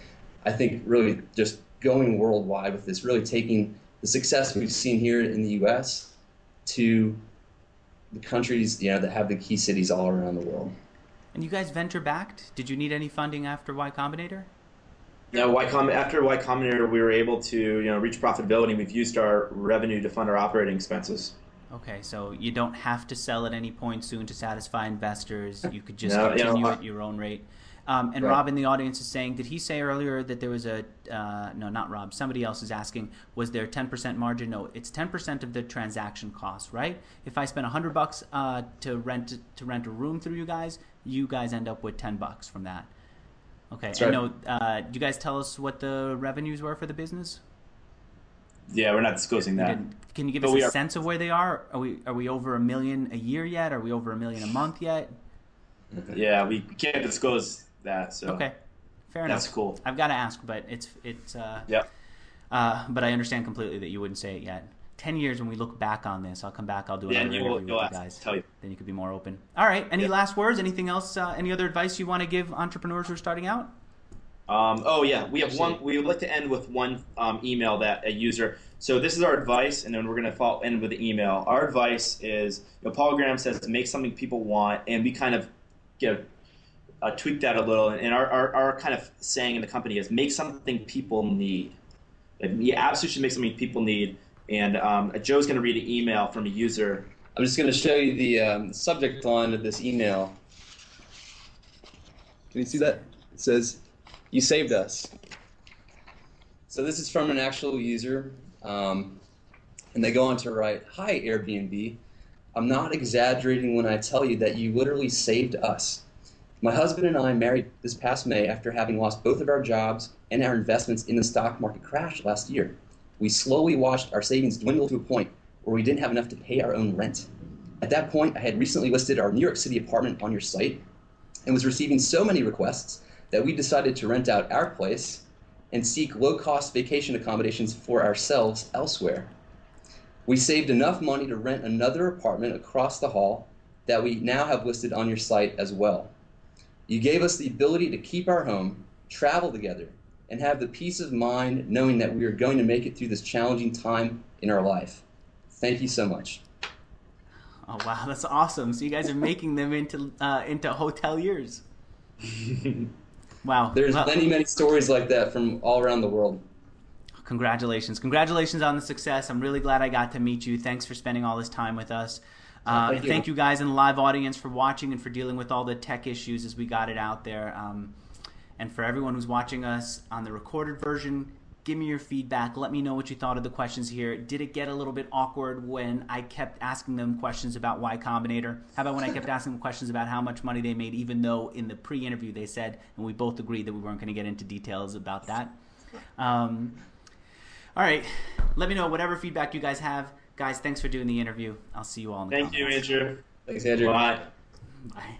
I think really just going worldwide with this, really taking the success we've seen here in the U.S. to the countries, you know, that have the key cities all around the world. And you guys venture backed? Did you need any funding after Y Combinator? No, y Com- after Y Combinator, we were able to you know reach profitability. We've used our revenue to fund our operating expenses. Okay, so you don't have to sell at any point soon to satisfy investors. You could just no, continue you know, at your own rate. Um, and right. Rob in the audience is saying, did he say earlier that there was a uh, no, not Rob. Somebody else is asking, was there 10% margin? No, it's 10% of the transaction cost, right? If I spend 100 bucks uh, to rent to rent a room through you guys, you guys end up with 10 bucks from that. Okay. That's right. No, uh, do you guys tell us what the revenues were for the business? Yeah, we're not disclosing that. Can you give but us a are, sense of where they are? Are we are we over a million a year yet? Are we over a million a month yet? Yeah, we can't disclose that. So okay, fair enough. That's cool. I've got to ask, but it's it's. Uh, yeah. Uh, but I understand completely that you wouldn't say it yet. Ten years when we look back on this, I'll come back. I'll do another yeah, interview with you guys. Tell you. Then you could be more open. All right. Any last words? Anything else? Uh, any other advice you want to give entrepreneurs who are starting out? Um, oh yeah, we have one. We would like to end with one um, email that a user. So this is our advice, and then we're going to follow, end with the email. Our advice is, you know, Paul Graham says to make something people want, and we kind of, know, uh, tweak that a little. And our, our, our kind of saying in the company is make something people need. You absolutely should make something people need. And um, Joe's going to read an email from a user. I'm just going to show you the um, subject line of this email. Can you see that? It says, you saved us. So this is from an actual user, um, and they go on to write, Hi, Airbnb. I'm not exaggerating when I tell you that you literally saved us. My husband and I married this past May after having lost both of our jobs and our investments in the stock market crash last year. We slowly watched our savings dwindle to a point where we didn't have enough to pay our own rent. At that point, I had recently listed our New York City apartment on your site and was receiving so many requests that we decided to rent out our place and seek low cost vacation accommodations for ourselves elsewhere. We saved enough money to rent another apartment across the hall that we now have listed on your site as well. You gave us the ability to keep our home, travel together, and have the peace of mind knowing that we are going to make it through this challenging time in our life. Thank you so much. Oh wow, that's awesome! So you guys are making them into uh, into hoteliers. wow. There's well, many many stories like that from all around the world. Congratulations. Congratulations on the success. I'm really glad I got to meet you. Thanks for spending all this time with us. Uh, thank you. thank you guys in the live audience for watching and for dealing with all the tech issues as we got it out there. Um, and for everyone who's watching us on the recorded version, give me your feedback. Let me know what you thought of the questions here. Did it get a little bit awkward when I kept asking them questions about Y Combinator? How about when I kept asking them questions about how much money they made, even though in the pre interview they said, and we both agreed that we weren't going to get into details about that? Um, all right. Let me know whatever feedback you guys have. Guys, thanks for doing the interview. I'll see you all in the Thank you. Andrew. Thanks, Andrew. Bye. Bye.